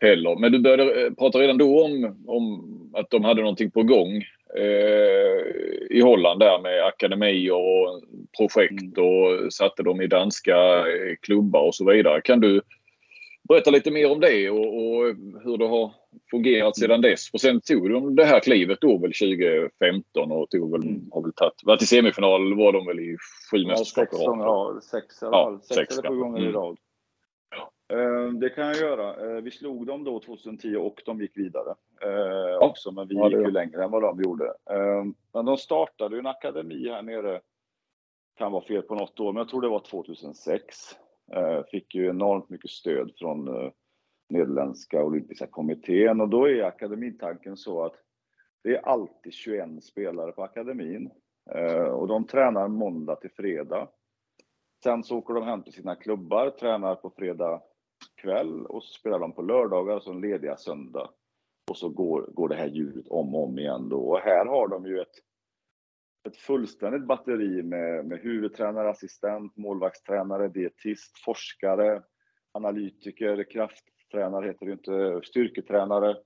Heller. Men du började prata redan då om, om att de hade någonting på gång i Holland där med akademier och projekt mm. och satte dem i danska klubbar och så vidare. Kan du berätta lite mer om det och, och, hur det har fungerat sedan dess. Och sen tog de det här klivet då väl 2015 och tog väl, mm. har väl tagit, varit i semifinal var de väl i sju ja, mästerskap sex, ja, sex, ja, sex, eller sju gånger mm. i rad. Uh, det kan jag göra. Uh, vi slog dem då 2010 och de gick vidare uh, ja. också, men vi ja, gick ju längre än vad de gjorde. men de startade ju en akademi här nere, kan vara fel på något år, men jag tror det var 2006. Eh, fick ju enormt mycket stöd från eh, Nederländska olympiska kommittén och då är akademitanken så att det är alltid 21 spelare på akademin eh, och de tränar måndag till fredag. Sen så åker de hem till sina klubbar, tränar på fredag kväll och så spelar de på lördagar och så lediga söndag. Och så går, går det här djuret om och om igen då. Och här har de ju ett ett fullständigt batteri med, med huvudtränare, assistent, målvaktstränare, dietist, forskare, analytiker, krafttränare heter det inte, styrketränare,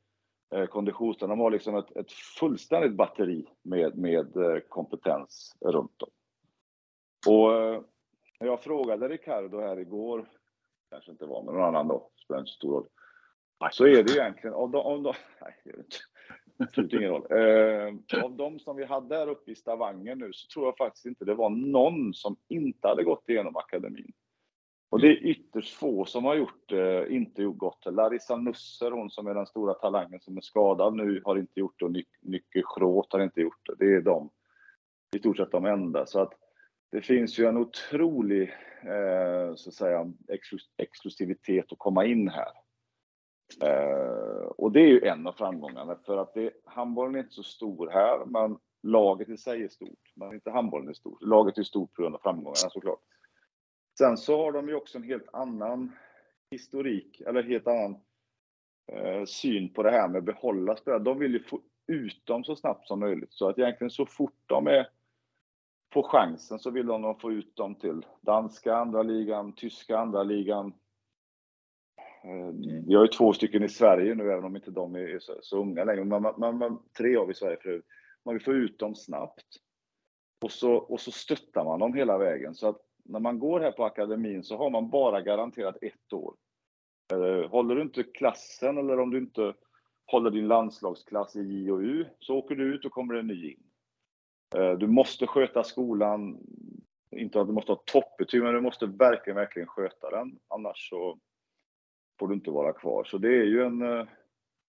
eh, konditionstränare. De har liksom ett, ett fullständigt batteri med, med eh, kompetens runt om. Och eh, när jag frågade Ricardo här igår, kanske inte var med någon annan då, spelar inte så stor roll, så är det egentligen, om de, om de, nej, det inte. Absolut ingen roll. Eh, av de som vi hade här uppe i Stavanger nu så tror jag faktiskt inte det var någon som inte hade gått igenom akademin. Och det är ytterst få som har gjort det, eh, inte gått Larissa Nusser, hon som är den stora talangen som är skadad nu, har inte gjort det och Ny Nycke Schroth har inte gjort det. Det är de, i stort sett de enda. Så att det finns ju en otrolig eh, så att säga, exklusivitet att komma in här. Eh, och det är ju en av framgångarna för att det, handbollen är inte så stor här, men laget i sig är stort. Men inte handbollen är stor. Laget är stort på grund av framgångarna såklart. Sen så har de ju också en helt annan historik, eller helt annan eh, syn på det här med att behålla spelare. De vill ju få ut dem så snabbt som möjligt. Så att egentligen så fort de är får chansen så vill de få ut dem till danska andra ligan, tyska andra ligan, vi har ju två stycken i Sverige nu, även om inte de är så, så unga längre. Man, man, man, tre har vi i Sverige förut. Man vill få ut dem snabbt. Och så, och så stöttar man dem hela vägen. Så att när man går här på akademin så har man bara garanterat ett år. Eh, håller du inte klassen eller om du inte håller din landslagsklass i J och U så åker du ut och kommer en ny in. Eh, du måste sköta skolan, inte att du måste ha toppbetyg, men du måste verkligen, verkligen sköta den. Annars så får du inte vara kvar. Så det är ju en eh,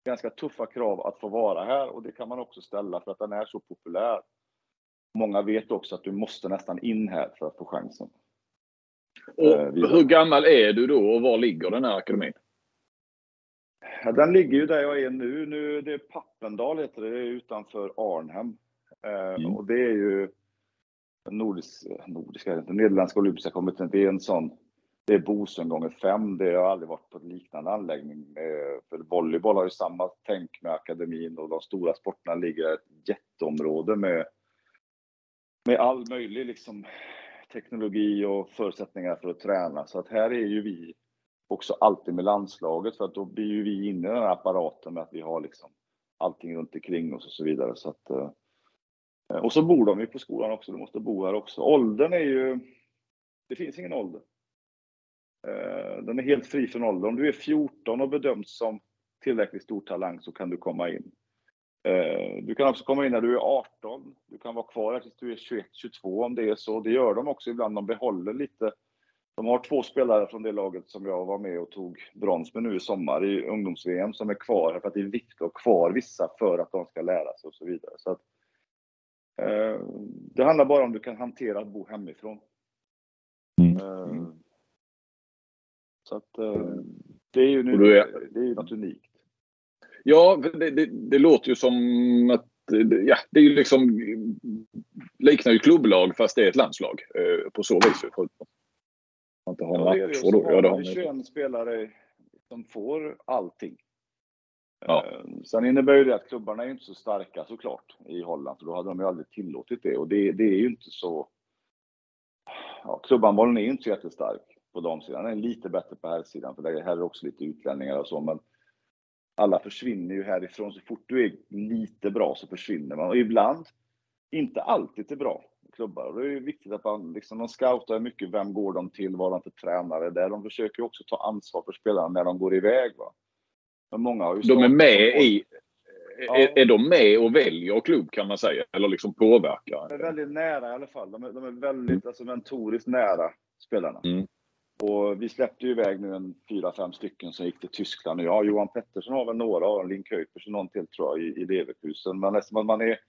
ganska tuffa krav att få vara här och det kan man också ställa för att den är så populär. Många vet också att du måste nästan in här för att få chansen. Och eh, hur gammal är du då och var ligger den här akademin? Den ligger ju där jag är nu. nu det är Pappendal heter det, det är utanför Arnhem. Eh, mm. Och det är ju nordisk, nordiska, nederländska olympiska kommittén. Det är en sån det är Bosön gånger fem. Det har aldrig varit på en liknande anläggning. För volleyboll har ju samma tänk med akademin och de stora sporterna ligger i ett jätteområde med, med all möjlig liksom, teknologi och förutsättningar för att träna. Så att här är ju vi också alltid med landslaget för att då blir ju vi inne i den här apparaten med att vi har liksom allting runt omkring oss och så vidare. Så att, eh, Eh, och så bor de ju på skolan också, de måste bo här också. Åldern är ju, det finns ingen ålder. Eh, den är helt fri från ålder. Om du är 14 och bedöms som tillräckligt stor talang så kan du komma in. Eh, du kan också komma in när du är 18. Du kan vara kvar här tills du är 21, 22 om det är så. Det gör de också ibland. De behåller lite. De har två spelare från det laget som jag var med och tog brons med nu i sommar i ungdoms-VM som är kvar här för att det är viktigt att ha kvar vissa för att de ska lära sig och så vidare. Så att, eh, det handlar bara om du kan hantera att bo hemifrån. Mm. Eh, så att eh, det är ju nu, det är ju något unikt. Ja, det, det, det, låter ju som att ja, det är ju liksom liknar ju klubblag fast det är ett landslag eh, på så vis. Man inte har ja, matcher då. Ja, det har 21 spelare som får allting. Ja. Ehm, sen innebär ju det att klubbarna är inte så starka såklart i Holland, för då hade de ju aldrig tillåtit det. Och det, det är ju inte så... Ja, klubbanbollen är ju inte så jättestark på damsidan. Den är lite bättre på herrsidan, för det här är också lite utlänningar och så. Men alla försvinner ju härifrån. Så fort du är lite bra så försvinner man. Och ibland, inte alltid till bra klubbar. Och det är viktigt att man, liksom, de scoutar mycket, vem går de till, vad de för tränare där. De försöker också ta ansvar för spelarna när de går iväg. Va? Men många har ju de är med i, ja. är, är de med och väljer klubb kan man säga? Eller liksom påverkar? De är väldigt nära i alla fall. De är, de är väldigt mm. alltså, mentoriskt nära spelarna. Mm. Och vi släppte ju iväg nu en fyra, fem stycken som gick till Tyskland. Ja, Johan Pettersson har väl några, och Linn Kuipers och någon till tror jag i, i Leverkusen. Men man, man, är,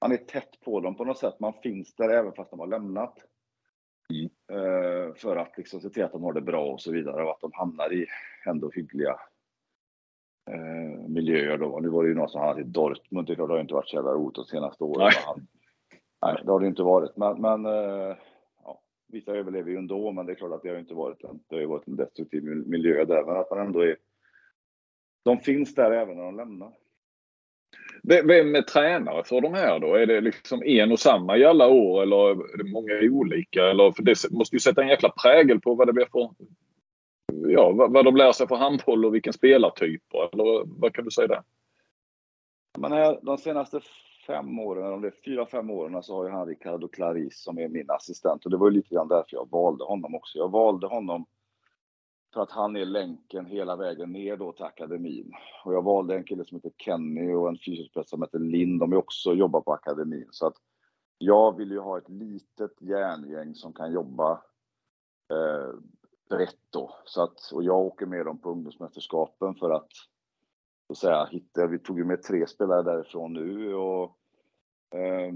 man är tätt på dem på något sätt. Man finns där även fast de har lämnat. Mm. Uh, för att liksom se till att de har det bra och så vidare och att de hamnar i ändå hyggliga uh, miljöer då. Nu var det ju någon som hamnade i Dortmund. Det har inte varit så jävla roligt de senaste åren. Nej. nej, det har det inte varit. Men, men uh, Vissa överlever ju ändå, men det är klart att det har inte varit en, det har varit en destruktiv miljö där. Men att man ändå är... De finns där även när de lämnar. Vem är tränare för de här då? Är det liksom en och samma i alla år eller är det många olika? Eller, för det måste ju sätta en jäkla prägel på vad det blir för... Ja, vad, de lär sig för handboll och vilken spelartyp. Eller vad kan du säga där? Men de senaste fem åren, eller om det är fyra, fem åren, så har ju han Ricardo Claris som är min assistent. Och det var ju lite grann därför jag valde honom också. Jag valde honom för att han är länken hela vägen ner då till akademin. Och jag valde en kille som heter Kenny och en fysioterapeut som heter Lind. De är också jobbar på akademin. Så att jag vill ju ha ett litet järngäng som kan jobba eh, brett då. Så att, och jag åker med dem på ungdomsmästerskapen för att så att säga, hitta, vi tog ju med tre spelare därifrån nu och eh,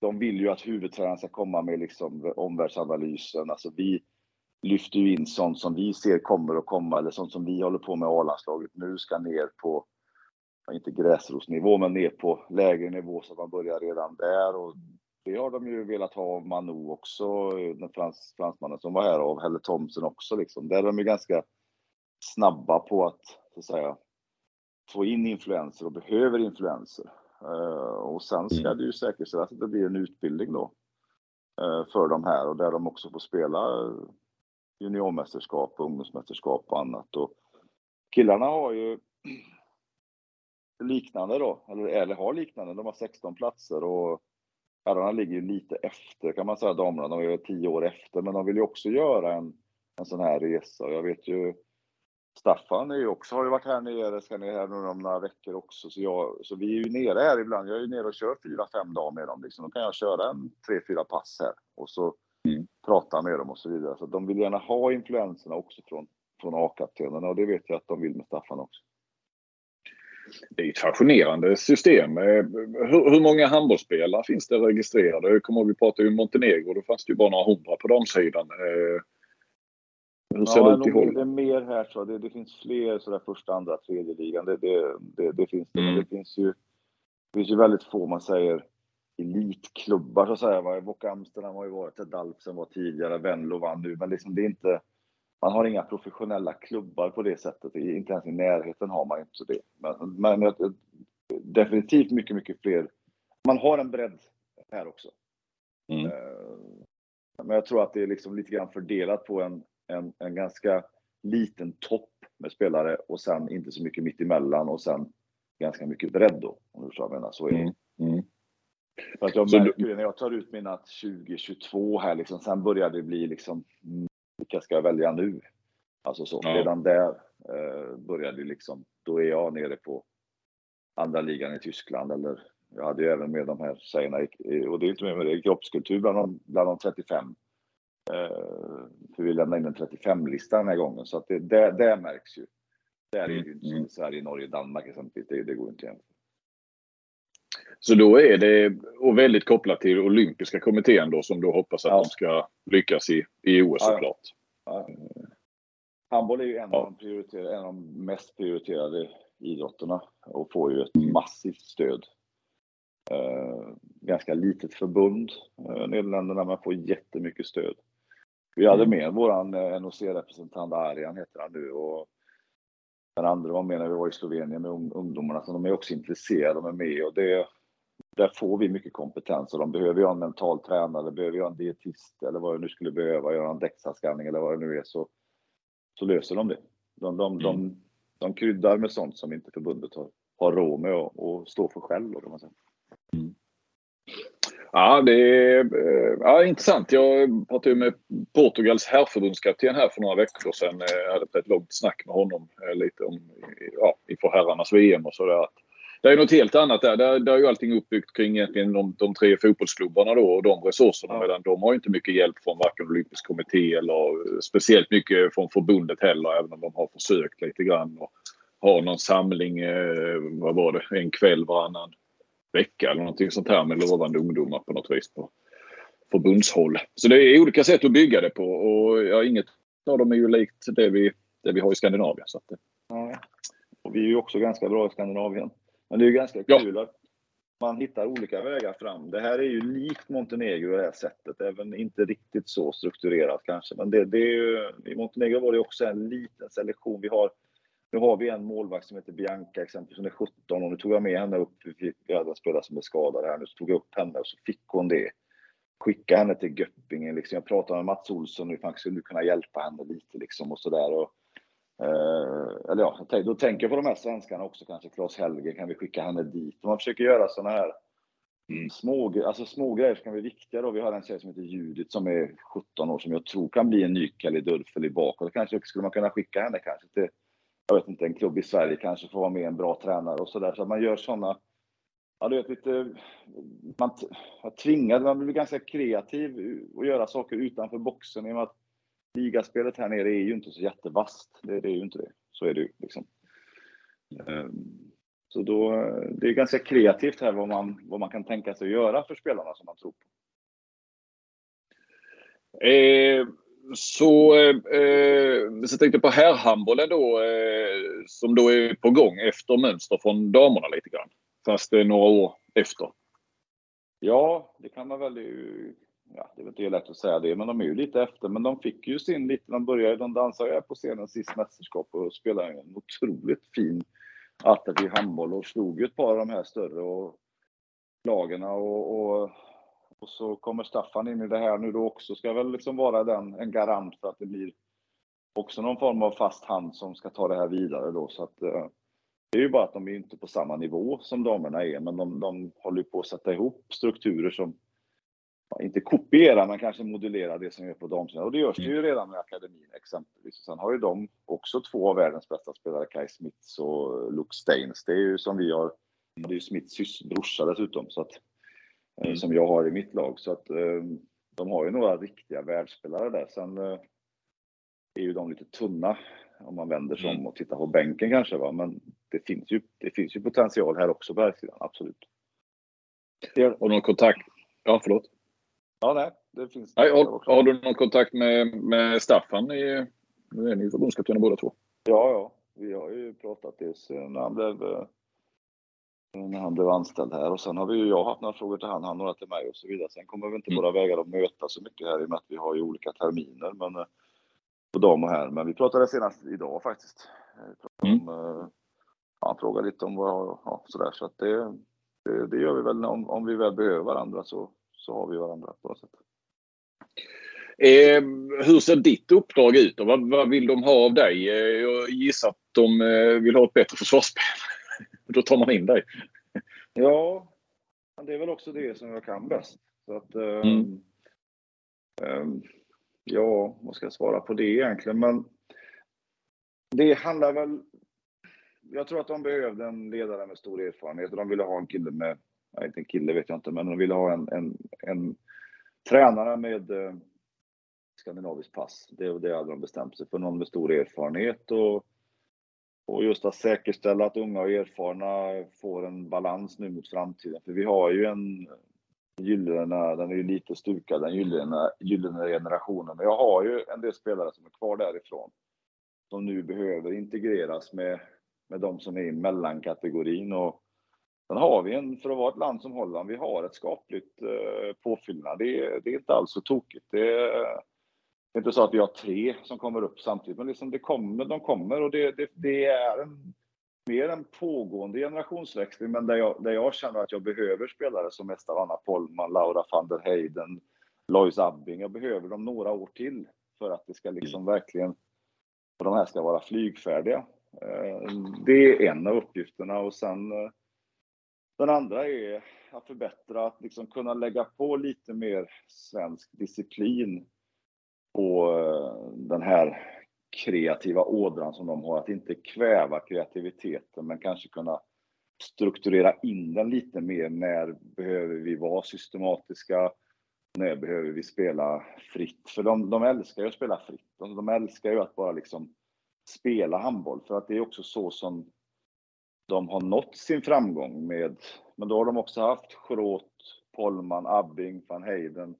de vill ju att huvudtränaren ska komma med liksom omvärldsanalysen. Alltså vi lyfter ju in sånt som vi ser kommer att komma eller sånt som vi håller på med A-landslaget nu ska ner på, inte gräsrotsnivå, men ner på lägre nivå så att man börjar redan där. Och det har de ju velat ha av Manu också, den frans, fransmannen som var här, och Helle Thomsen också. Liksom. Där är de ju ganska snabba på att, så att säga, få in influenser och behöver influenser. Uh, och sen ska mm. det ju säkerställas att det blir en utbildning då uh, för de här och där de också får spela juniormästerskap, ungdomsmästerskap och annat. Och killarna har ju liknande då, eller, eller har liknande. De har 16 platser och herrarna ligger ju lite efter kan man säga, damerna. De är 10 år efter, men de vill ju också göra en, en sån här resa. Och jag vet ju Staffan är ju också, har ju varit här nere, ska ner här nu om några veckor också. Så, jag, så vi är ju nere här ibland. Jag är ju nere och kör fyra, fem dagar med dem. Liksom. Då kan jag köra en tre, fyra pass här och så mm. prata med dem och så vidare. Så de vill gärna ha influenserna också från, från A-kaptenerna och det vet jag att de vill med Staffan också. Det är ett fascinerande system. Eh, hur, hur många handbollsspelare finns det registrerade? Kommer ihåg vi pratade ju Montenegro. Då fanns det ju bara några hundra på damsidan. Eh, hur ser ja, det ut i Holland? Det är mer här så. Det, det finns fler sådär första, andra, tredje ligan. Det, det, det, det finns det. Mm. Men det finns ju, det finns ju väldigt få, man säger, elitklubbar så att säga. Boca Amsterdam har ju varit Dalpsen var tidigare, Venlo vann nu, men liksom det är inte, man har inga professionella klubbar på det sättet. Inte ens i närheten har man inte det. Men, men definitivt mycket, mycket fler. Man har en bredd här också. Mm. Eh, men jag tror att det är liksom lite grann fördelat på en, en, en ganska liten topp med spelare och sen inte så mycket mitt emellan och sen ganska mycket bredd då. Om du förstår vad jag menar. Så är det. Mm. Mm. För att jag märker det när jag tar ut mina 2022 här liksom, sen börjar det bli liksom, vilka ska jag välja nu? Alltså så, ja. redan där eh, börjar det liksom, då är jag nere på andra ligan i Tyskland eller jag hade ju även med de här tjejerna, och det är inte med det, kroppskultur bland de, bland de 35. Eh, för vi lämnade in en 35-lista den här gången, så att det, det, det märks ju. Där är det ju inte som mm. i Sverige, Norge, Danmark exempelvis. Det, det går inte jämfört. Så då är det, och väldigt kopplat till olympiska kommittén då, som då hoppas att ja. de ska lyckas i, i OS såklart. Ja. Ja. Handboll är ju en, av de en av de mest prioriterade idrotterna och får ju ett massivt stöd. Uh, ganska litet förbund, uh, Nederländerna, men får jättemycket stöd. Vi hade mm. med våran eh, NOC-representant Arian, heter han nu, och den andra var med när vi var i Slovenien med ungdomarna, så de är också intresserade, de är med och det, där får vi mycket kompetens och de behöver ju en mental tränare, behöver ju en dietist eller vad det nu skulle behöva, göra en DEXA-scanning eller vad det nu är, så, så löser de det. De, de, mm. de, de kryddar med sånt som inte förbundet har, har råd med att stå för själv. Då, kan man säga. Mm. Ja, det är eh, ja, intressant. Jag pratade med Portugals herrförbundskapten här för några veckor sedan. Jag hade ett långt snack med honom eh, lite om ja, inför herrarnas VM och sådär. Det är något helt annat där. Där, där är ju allting uppbyggt kring egentligen de, de tre fotbollsklubbarna då och de resurserna. Ja. Medan de har inte mycket hjälp från varken olympisk kommitté eller speciellt mycket från förbundet heller. Även om de har försökt lite grann. Och har någon samling, eh, vad var det, en kväll varannan vecka eller någonting sånt här med lovande ungdomar på något vis på förbundshåll. Så det är olika sätt att bygga det på och ja, inget av dem är ju likt det vi, det vi har i Skandinavien. Så att, ja. Och vi är ju också ganska bra i Skandinavien. Men det är ju ganska kul ja. att man hittar olika vägar fram. Det här är ju likt Montenegro det här sättet, även inte riktigt så strukturerat kanske. Men det, det är ju, i Montenegro var det också en liten selektion. Vi har nu har vi en målvakt som heter Bianca exempelvis, som är 17 och nu tog jag med henne upp. Vi hade en spelare som är skadad här nu, så tog jag upp henne och så fick hon det. Skicka henne till Göppingen liksom. Jag pratade med Mats Olsson nu, fan skulle kunna hjälpa henne lite liksom och sådär. Eh, eller ja, då tänker jag på de här svenskarna också kanske. Claes Helge, kan vi skicka henne dit? Man försöker göra sådana här mm. små, alltså små grejer som kan bli viktiga då. Vi har en tjej som heter Judith som är 17 år som jag tror kan bli en ny Kelly i bakåt. Kanske skulle man kunna skicka henne kanske till jag vet inte, en klubb i Sverige kanske får vara med en bra tränare och sådär. Så att man gör sådana, ja du vet lite, man tvingar, man blir ganska kreativ och göra saker utanför boxen i och med att ligaspelet här nere är ju inte så jättevast. Det, det är ju inte det. Så är det ju liksom. Ehm, så då, det är ganska kreativt här vad man, vad man kan tänka sig att göra för spelarna som man tror på. Eh, så, eh, så tänkte jag tänkte på herrhandbollen då eh, som då är på gång efter mönster från damerna lite grann. Fast det är några år efter. Ja, det kan man väl. Ja, det är inte lätt att säga det, men de är ju lite efter. Men de fick ju sin lite. De började, de dansade ju på scenen sist mästerskap och spelade en otroligt fin attraktiv handboll och slog ju ett par av de här större och lagen och, och och så kommer Staffan in i det här nu då också. Ska väl liksom vara den, en garant för att det blir också någon form av fast hand som ska ta det här vidare då. Så att, eh, det är ju bara att de är inte på samma nivå som damerna är, men de, de håller på att sätta ihop strukturer som inte kopiera, men kanske modulera det som görs på damsidan. Och det görs det ju redan med akademin exempelvis. Och sen har ju de också två av världens bästa spelare, Kai Smits och Luke Staines. Det är ju som vi har, det är ju Smits brorsa dessutom. Så att Eh, mm. som jag har i mitt lag. Så att eh, de har ju några riktiga världsspelare där. Sen eh, är ju de lite tunna om man vänder sig om mm. och tittar på bänken kanske. Va? Men det finns, ju, det finns ju potential här också på här sidan, absolut. Och någon kontakt? Ja, förlåt. Ja, nej, det finns. Nej, har, har, du någon kontakt med, med Staffan? I, nu är ni förbundskaptener båda två. Ja, ja. Vi har ju pratat tills när han blev när han blev anställd här och sen har vi ju jag haft några frågor till han, han några till mig och så vidare. Sen kommer vi inte Mm. våra vägar att mötas så mycket här i och med att vi har ju olika terminer men eh, på dam och här. Men vi pratade senast idag faktiskt. Eh, Mm. om, eh, han frågade lite om vad, ja, sådär så att det, det, det gör vi väl om, om vi väl behöver varandra så, så har vi varandra på något sätt. Eh, hur ser ditt uppdrag ut? Och vad, vad vill de ha av dig? Eh, jag gissar att de eh, vill ha ett bättre försvarsspel. Då tar man in dig. Ja, men det är väl också det som jag kan bäst. Så att, eh, Mm. ehm, ja, vad ska jag svara på det egentligen? Men det handlar väl... Jag tror att de behövde en ledare med stor erfarenhet och de ville ha en kille med, inte en kille vet jag inte, men de ville ha en, en, en tränare med eh, skandinaviskt pass. Det, det hade de bestämt sig för, någon med stor erfarenhet och och just att säkerställa att unga och erfarna får en balans nu mot framtiden. För vi har ju en gyllene, den är ju lite stukad, den gyllene, gyllene generationen. Men jag har ju en del spelare som är kvar därifrån. Som nu behöver integreras med, med de som är i mellankategorin. Och sen har vi en, för att vara ett land som Holland, vi har ett skapligt eh, påfyllnad. Det, är- det är inte alls så tokigt. Det, är- det är inte så att vi har tre som kommer upp samtidigt, men liksom det kommer, de kommer och det, det, det är en, mer en pågående generationsväxling, men där jag, där jag känner att jag behöver spelare som Esta Anna Polman, Laura van der Heyden, Lois Abbing. Jag behöver dem några år till för att det ska liksom verkligen, och de här ska vara flygfärdiga. Eh, det är en av uppgifterna och sen eh, den andra är att förbättra, att liksom kunna lägga på lite mer svensk disciplin på eh, den här kreativa ådran som de har. Att inte kväva kreativiteten men kanske kunna strukturera in den lite mer. När behöver vi vara systematiska? När behöver vi spela fritt? För de, de älskar ju att spela fritt. De, de älskar ju att bara liksom spela handboll. För att det är också så som de har nått sin framgång med. Men då har de också haft Schroth, Pollman, Abbing, van Heiden,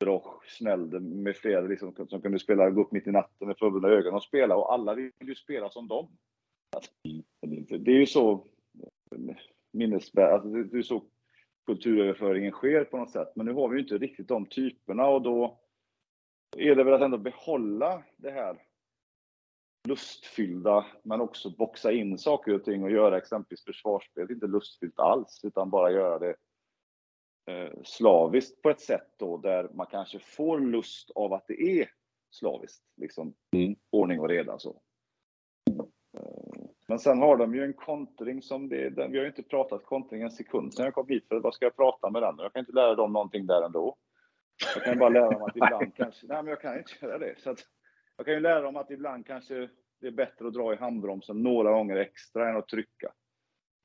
Broch, Snelde med flera liksom, som kunde spela, gå upp mitt i natten med förbundna ögon och spela och alla vill ju spela som dem. Alltså, det är ju så eh, minnesbär, alltså det det är så kulturöverföringen sker på något sätt. Men nu har vi ju inte riktigt de typerna och då är det väl att ändå behålla det här lustfyllda, men också boxa in saker och ting och göra exempelvis försvarsspel, inte lustfyllt alls, utan bara göra det eh, slaviskt på ett sätt då där man kanske får lust av att det är slaviskt, liksom Mm. ordning och reda så. Men sen har de ju en kontring som det, den, vi har ju inte pratat kontring en sekund sedan jag kom hit, för vad ska jag prata med den? Jag kan inte lära dem någonting där ändå. Jag kan bara lära dem att ibland kanske, nej men jag kan inte göra det. Så att, jag kan ju lära dem att ibland kanske det är bättre att dra i handbromsen några gånger extra än att trycka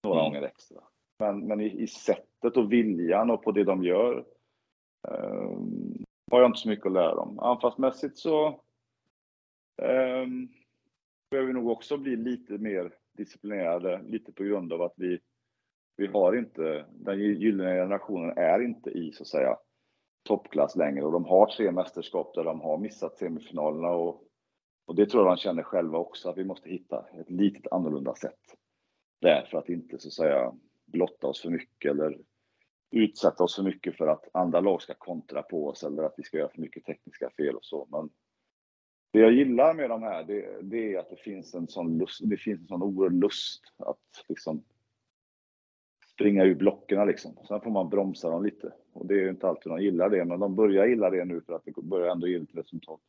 några Mm. gånger extra. Men, men i, i sättet och viljan och på det de gör eh, har jag inte så mycket att lära dem. Anfallsmässigt så eh, behöver vi nog också bli lite mer disciplinerade, lite på grund av att vi, vi har inte, den gyllene generationen är inte i så att säga toppklass längre och de har tre mästerskap där de har missat semifinalerna och, och det tror jag de känner själva också att vi måste hitta ett litet annorlunda sätt. Där för att inte så att säga blotta oss för mycket eller utsätta oss för mycket för att andra lag ska kontra på oss eller att vi ska göra för mycket tekniska fel och så. Men det jag gillar med de här, det, det är att det finns en sån lust, det finns en sån oerhörd lust att liksom springa ur blocken liksom. Sen får man bromsa dem lite. Och det är ju inte alltid de gillar det, men de börjar gilla det nu för att det börjar ändå ge lite resultat.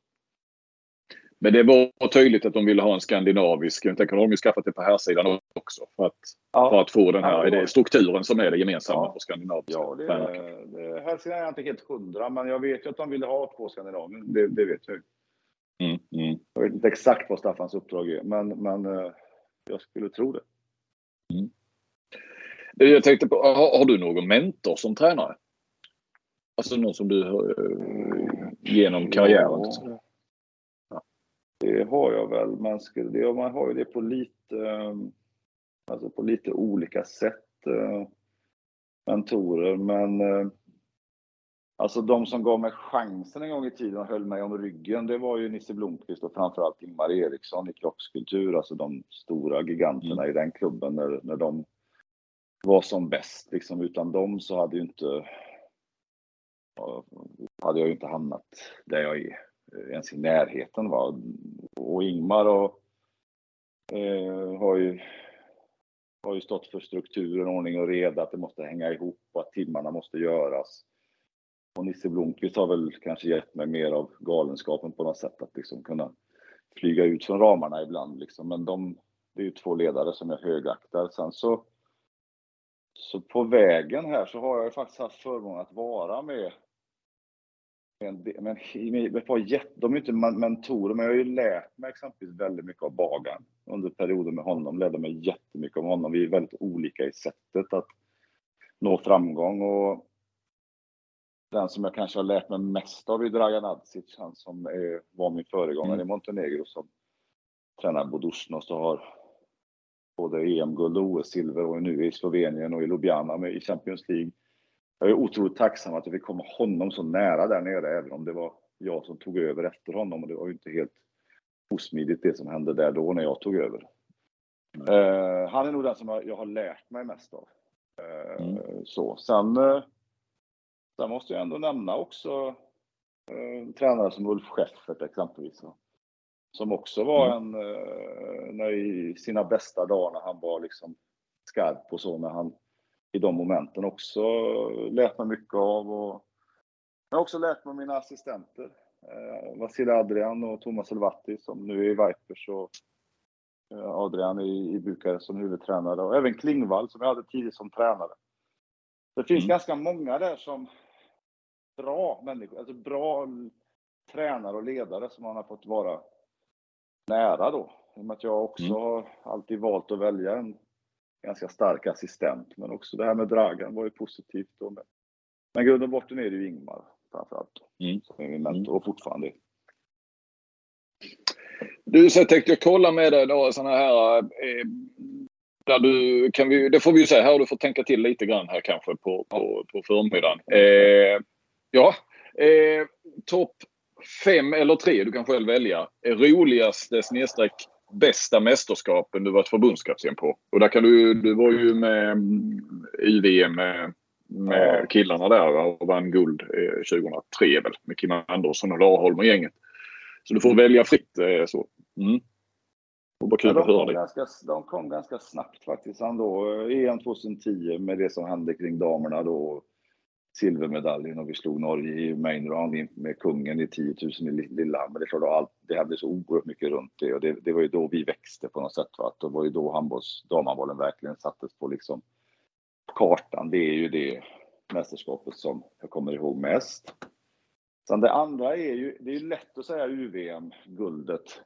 Men det var tydligt att de ville ha en skandinavisk. Jag tänker, de har ju skaffat det på här sidan också. För att, för att få den Ja, här är strukturen som är det gemensamma Ja. på skandinaviska. Ja, det, det, hälsningar är jag inte helt hundra, men jag vet ju att de ville ha två Skandinavien. Det, det vet jag ju. Mm, mm. Jag vet inte exakt vad Staffans uppdrag är, men, men eh, jag skulle tro det. Jag tänkte på, har, har du någon mentor som tränare? Alltså någon som du har eh, genom karriären? Ja. Det har jag väl. Man, skulle, det, man har ju det på lite, eh, alltså på lite olika sätt. eh, Mentorer, men eh, alltså de som gav mig chansen en gång i tiden och höll mig om ryggen, det var ju Nisse Blomqvist och framförallt Ingmar Eriksson i kroppskultur, alltså de stora giganterna i den klubben när, när de var som bäst. Liksom. Utan dem så hade ju inte hade jag ju inte hamnat där jag är eh, ens i närheten. Va? Och Ingmar och, eh, har, ju, har ju stått för strukturen, ordning och reda, att det måste hänga ihop och att timmarna måste göras. Och Nisse Blomqvist har väl kanske gett mig mer av galenskapen på något sätt, att liksom kunna flyga ut från ramarna ibland. Liksom. Men de, det är ju två ledare som jag högaktar. Sen så, så på vägen här så har jag faktiskt haft förmånen att vara med men, men, de är inte mentorer, men jag har ju lärt mig exempelvis väldigt mycket av Bagan under perioden med honom. Lärde mig jättemycket om honom. Vi är väldigt olika i sättet att nå framgång och den som jag kanske har lärt mig mest av är Dragan Adzic, han som är, var min föregångare mm. i Montenegro som tränar Bodosnost och har både EM-guld och OS-silver och nu i Slovenien och i Ljubljana med i Champions League. Jag är otroligt tacksam att jag fick komma honom så nära där nere, även om det var jag som tog över efter honom och det var ju inte helt osmidigt det som hände där då när jag tog över. Mm. Uh, han är nog den som jag, jag, har lärt mig mest av. Uh, mm. Så. Sen, uh, sen måste jag ändå nämna också uh, tränare som Ulf Scheffert exempelvis. Som också var mm. en, när i sina bästa dagar när han var liksom skarp och så, när han i de momenten också lärt mig mycket av. Och jag har också lärt mig mina assistenter. Eh, Vasil Adrian och Thomas Elvatti som nu är i Vipers och eh, Adrian i, i Bukarest som huvudtränare och även Klingvall som jag hade tidigt som tränare. Det finns mm. ganska många där som bra människor, alltså bra tränare och ledare som man har fått vara nära då. I och med att jag också mm. har alltid valt att välja en ganska stark assistent. Men också det här med Dragan var ju positivt. Då. Men grund och botten är det ju Ingmar framförallt. Mm. Som är min mentor och fortfarande Du, så tänkte jag kolla med dig då sådana här eh, där du, kan vi, det får vi ju säga här, du får tänka till lite grann här kanske på, på, på förmiddagen. Eh, ja, eh, topp fem eller tre, du kan själv välja, roligaste snedstreck bästa mästerskapen du varit förbundskapten på. Och där kan du, du var ju med i VM med, med killarna där och vann guld 2003 eh, väl med Kim Andersson och Larholm och gänget. Så du får välja fritt eh, så. Mm. Och kul ja, de, kom ganska, de kom ganska snabbt faktiskt. Han då, EM 2010 med det som hände kring damerna då silvermedaljen och vi slog Norge i main round med kungen i 10 000 i Lillehammer. Det, är klart, allt, det hade så oerhört mycket runt det och det, det var ju då vi växte på något sätt. Va? Det var ju då handbolls, damhandbollen verkligen sattes på liksom kartan. Det är ju det mästerskapet som jag kommer ihåg mest. Sen det andra är ju, det är ju lätt att säga UVM-guldet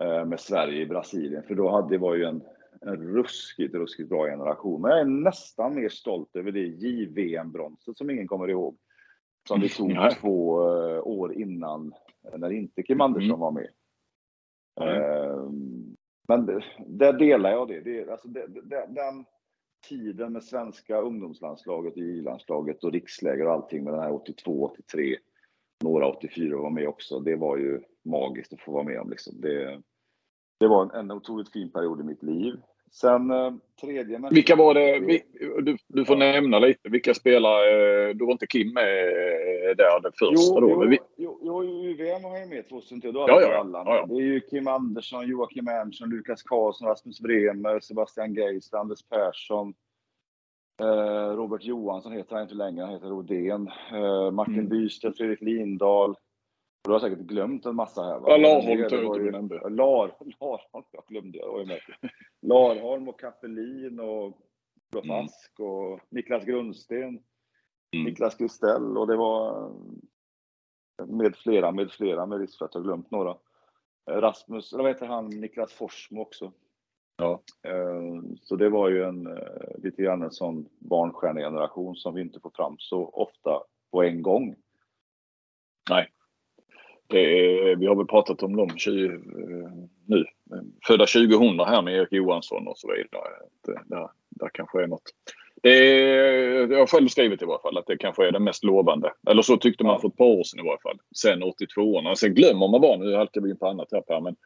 eh, med Sverige i Brasilien, för då hade det var ju en en ruskigt, ruskigt bra generation. Men jag är nästan mer stolt över det JVM-bronset som ingen kommer ihåg. Som vi tog mm. två uh, år innan, när inte Kim mm. Andersson mm. var med. Mm. Men där delar jag det. det, alltså det, det den tiden med svenska ungdomslandslaget, I-landslaget och riksläger och allting med den här 82, 83, några 84 var med också. Det var ju magiskt att få vara med om. Liksom. Det, det var en, en otroligt fin period i mitt liv. Sen eh, tredje matchen. Vilka var det? Du, du får ja. nämna lite. Vilka spelare? Eh, du var inte Kim med eh, där den första jo, då? Jo, vi... jo, jo, UVM har jag med 2003. Då ja, ja, alla. Ja, ja. Det är ju Kim Andersson, Joakim Ernstson, Lukas Karlsson, Rasmus Bremer, Sebastian Geist, Anders Persson. Eh, Robert Johansson heter han inte längre, han heter Rodén. Eh, Martin mm. Bystedt, Fredrik Lindahl. Du har säkert glömt en massa här. Va? Ja, Larholm tror jag du nämnde. Lar, Larholm, jag glömde jag. Var med. Larholm och Kappelin och Olof mm. Ask och Niklas Grundsten. Mm. Niklas Kristell och det var med flera, med flera, med risk för att jag glömt några. Rasmus, eller vad heter han, Niklas Forsmo också. Ja. Eh, så det var ju en eh, lite grann en sån barnstjärnegeneration som vi inte får fram så ofta på en gång. Nej. Är, vi har väl pratat om dem 20, eh, nu. Födda 2000 här med Erik Johansson och så vidare. Eh, där, där kanske är något. Det är, jag har själv skrivit i varje fall att det kanske är det mest lovande. Eller så tyckte man för ett par år sedan i varje fall. Sen 82orna. Sen glömmer man bara, nu halkar vi in på annat här Per, men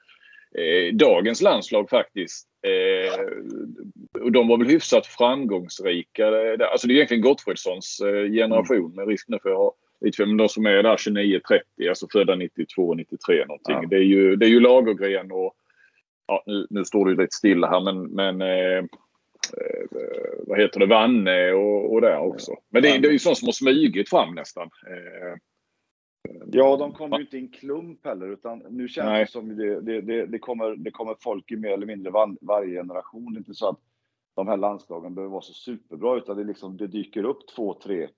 eh, dagens landslag faktiskt. Eh, och de var väl hyfsat framgångsrika. Alltså det är egentligen Gottfridssons eh, generation mm. med risk nu för jag men de som är där 29-30, alltså födda 92, 93 någonting. Ja. Det, är ju, det är ju Lagergren och ja, nu, nu står det ju lite stilla här men, men eh, eh, vad heter det, Vanne och, och där också. Men det, det är ju sånt som har smugit fram nästan. Eh, Ja, de kommer ju inte i en klump heller, utan nu känns Nej. det som det, det, det, det, kommer, det kommer folk i mer eller mindre var, varje generation. Det är inte så att de här landslagen behöver vara så superbra, utan det, liksom, det dyker upp två, tre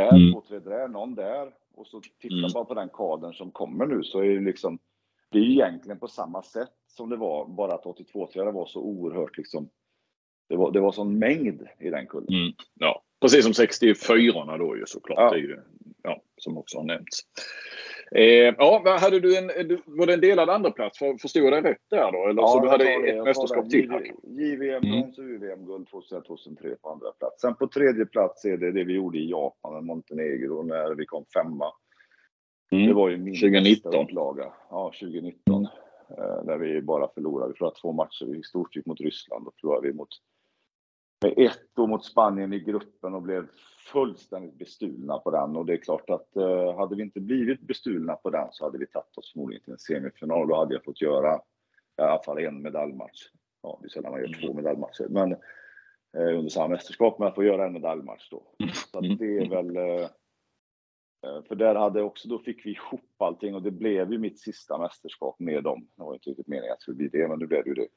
där, mm. två, tre där, någon där. Och så titta mm. bara på den kadern som kommer nu, så är det liksom, det är egentligen på samma sätt som det var, bara att 82 det var så oerhört liksom, det var, det var sån mängd i den kullen. Mm. Ja, precis som 64 då ju såklart. Ja. Det är ju, ja, som också har nämnts. Eh, ja, hade du en, var det en delad andra plats? Förstod jag dig rätt där då? Eller ja, så du hade ett mästerskap till? JVM brons och UVM-guld 2003 på andra plats. Sen på tredje plats är det det vi gjorde i Japan med Montenegro när vi kom femma. Mm. Det var ju min 2019. upplaga. Ja, 2019. Eh, där vi bara förlorade. Vi förlorade två matcher. Vi storstryk mot Ryssland och förlorade vi mot med ett då mot Spanien i gruppen och blev fullständigt bestulna på den. Och det är klart att eh, hade vi inte blivit bestulna på den så hade vi tagit oss förmodligen till en semifinal. Då hade jag fått göra i alla fall en medaljmatch. Ja, det är sällan man gör två mm. medaljmatcher, men eh, under samma mästerskap. Men att få göra en medaljmatch då. Mm. Så det är väl eh, eh, för där hade också, då fick vi ihop allting och det blev ju mitt sista mästerskap med dem. Det var inte riktigt meningen att det skulle bli det, men nu blev det ju det.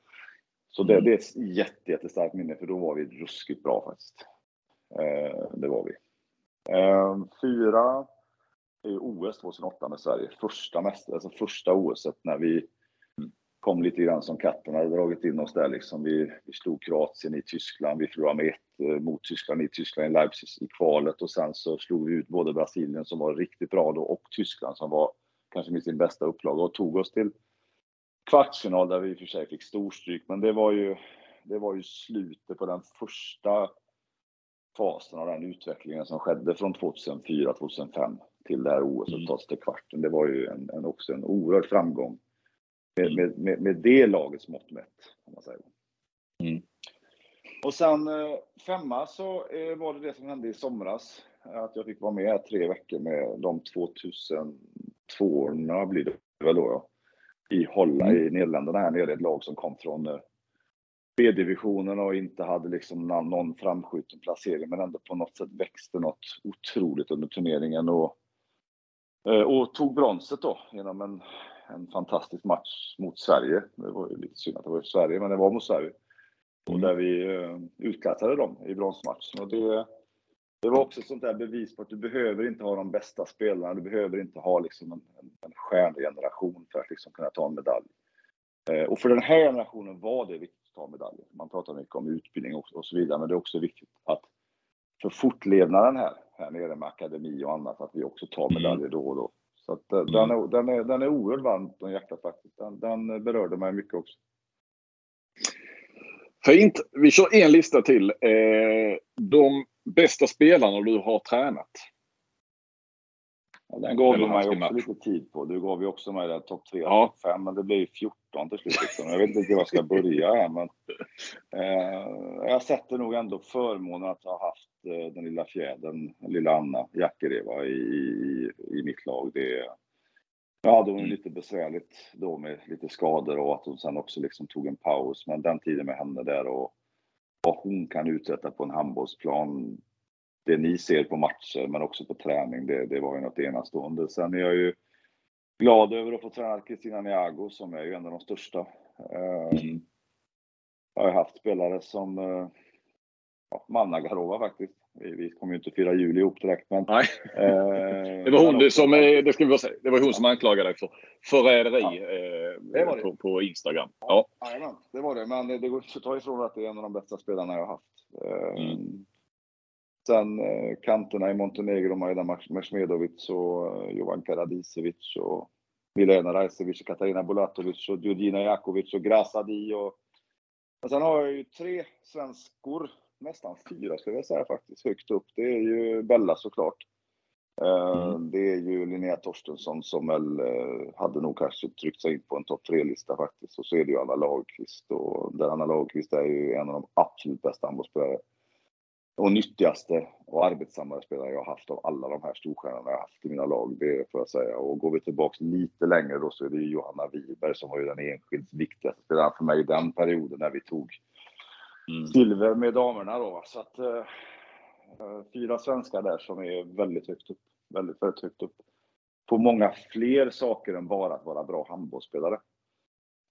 Så det, det är ett jätte, jättestarkt minne, för då var vi ruskigt bra faktiskt. Eh, det var vi. Eh, fyra är OS 2008 med Sverige. Första, mäster, alltså första OS när vi kom lite grann som katten hade dragit in oss där. Liksom. Vi, vi slog Kroatien i Tyskland, vi förlorade med ett eh, mot Tyskland i Tyskland i Leipzig i kvalet och sen så slog vi ut både Brasilien som var riktigt bra då och Tyskland som var kanske med sin bästa upplaga och tog oss till kvartsfinal där vi i och för sig fick storstryk, men det var ju, det var ju slutet på den första fasen av den utvecklingen som skedde från 2004, 2005 till det här OS och tas till kvarten. Det var ju en, en, också en oerhörd framgång med, med, med, med det lagets mått mätt. Kan man säga. Mm. Och sen eh, femma så eh, var det det som hände i somras. Att jag fick vara med tre veckor med de 2002 blir det väl då. Ja i Holland, mm. i Nederländerna här nere, ett lag som kom från eh, B-divisionen och inte hade liksom någon framskjuten placering, men ändå på något sätt växte något otroligt under turneringen och, eh, och tog bronset då genom en, en fantastisk match mot Sverige. Det var ju lite synd att det var i Sverige, men det var mot Sverige. Och mm. där vi uh, utklassade dem i bronsmatchen. Och det, det var också ett sånt där bevis på att du behöver inte ha de bästa spelarna. Du behöver inte ha liksom en, en, en stjärngeneration för att liksom kunna ta en medalj. Eh, och för den här generationen var det viktigt att ta medaljer. Man pratar mycket om utbildning och, och, så vidare, men det är också viktigt att för fortlevnaden här, här nere med akademi och annat, att vi också tar mm. medaljer då och då. Så att, eh, mm. den, är, den, är, den är oerhört varmt om hjärtat faktiskt. Den, den berörde mig mycket också. Fint. Vi kör en lista till. Eh, de bästa spelarna du har tränat? Ja, den gav du mig också lite tid på. Du gav ju också mig den topp 3 ja. topp 5, men det blev 14 till slut. Liksom. Jag vet inte var jag ska börja här, men eh, jag sätter nog ändå förmånen att ha haft eh, den lilla fjädern, lilla Anna Jackereva i, i, i mitt lag. Det, jag hade hon mm. lite besvärligt då med lite skador och att hon sen också liksom tog en paus. Men den tiden med henne där och vad hon kan uträtta på en handbollsplan. Det ni ser på matcher men också på träning, det, det var ju något enastående. Sen är jag ju glad över att få träna Kristina Niago som är ju en av de största. Mm. Jag har haft spelare som eh, ja, ja, Mannagarova faktiskt. Vi, vi kommer ju inte fira jul ihop direkt men... Nej. Eh, det var hon som, det ska vi säga, det var hon som anklagade för förräderi ja, eh, på, på, Instagram. Ja, ja. det var det. Men det går inte att ta ifrån att det är en av de bästa spelarna jag har haft. Eh, mm. Sen eh, kanterna i Montenegro, Majda Mesmedovic och eh, Jovan Karadicevic och Milena Rajcevic, Katarina Bulatovic och Georgina Jakovic och Grasadi och... och sen har jag ju tre svenskor nästan fyra skulle jag säga faktiskt, högt upp. Det är ju Bella såklart. Mm. Det är ju Linnea Torstensson som väl hade nog kanske tryckt sig in på en topp tre-lista faktiskt. Och så är det ju Anna Lagerqvist och där Anna Lagerqvist är ju en av de absolut bästa handbollsspelare och nyttigaste och arbetsammare spelare jag har haft av alla de här storstjärnorna jag haft i mina lag. Det får jag säga. Och går vi tillbaks lite längre då så är det Johanna Wiberg som var ju den enskilt viktigaste spelaren för mig i den perioden när vi tog mm. silver med damerna då. Så att uh, fyra svenskar där som är väldigt högt upp. Väldigt, väldigt högt upp. På många fler saker än bara att vara bra handbollsspelare.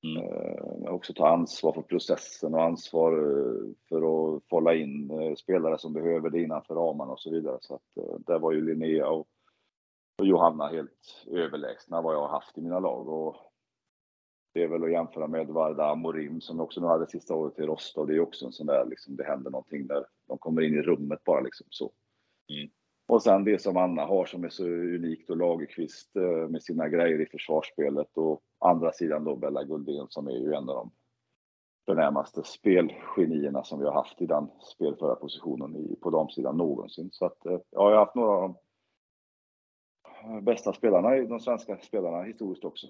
Mm. Eh, också ta ansvar för processen och ansvar eh, för att fålla in eh, spelare som behöver det innanför ramarna och så vidare. Så att där var ju Linnea och, och Johanna helt överlägsna vad jag har haft i mina lag. Och det är väl att jämföra med Varda Amorim som också nu hade sista året i Rostov. Det är också en sån där, liksom, det händer någonting där de kommer in i rummet bara liksom så. Mm. Och sen det som Anna har som är så unikt och Lagerqvist med sina grejer i försvarsspelet och andra sidan då Bella Guldén som är ju en av de förnämaste spelgenierna som vi har haft i den spelföra positionen i, på damsidan någonsin. Så att, ja, jag har haft några av de bästa spelarna, de svenska spelarna historiskt också.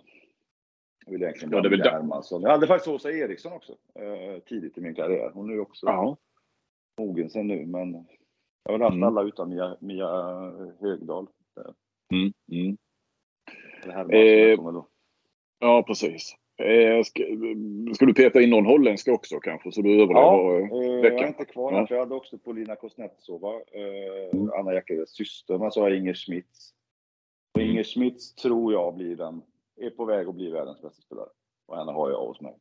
Jag vill egentligen ja, det vill Hermansson. Jag hade faktiskt Åsa Eriksson också eh, tidigt i min karriär. Hon är ju också ja. mogen sen nu, men jag har haft mm. alla utan Mia, Mia Högdahl. Mm. Mm. Eh, Ja, precis. Eh, ska, ska, du peta in någon holländska också kanske, så du överlever ja, eh, veckan? jag är inte kvar ja. jag hade också Polina Kosnetsova, eh, mm. Anna Jackeres syster, men så har jag Inger Schmitz. Och mm. Inger Schmitz tror jag blir den, är på väg att bli världens bästa spelare. Och henne har jag hos mig.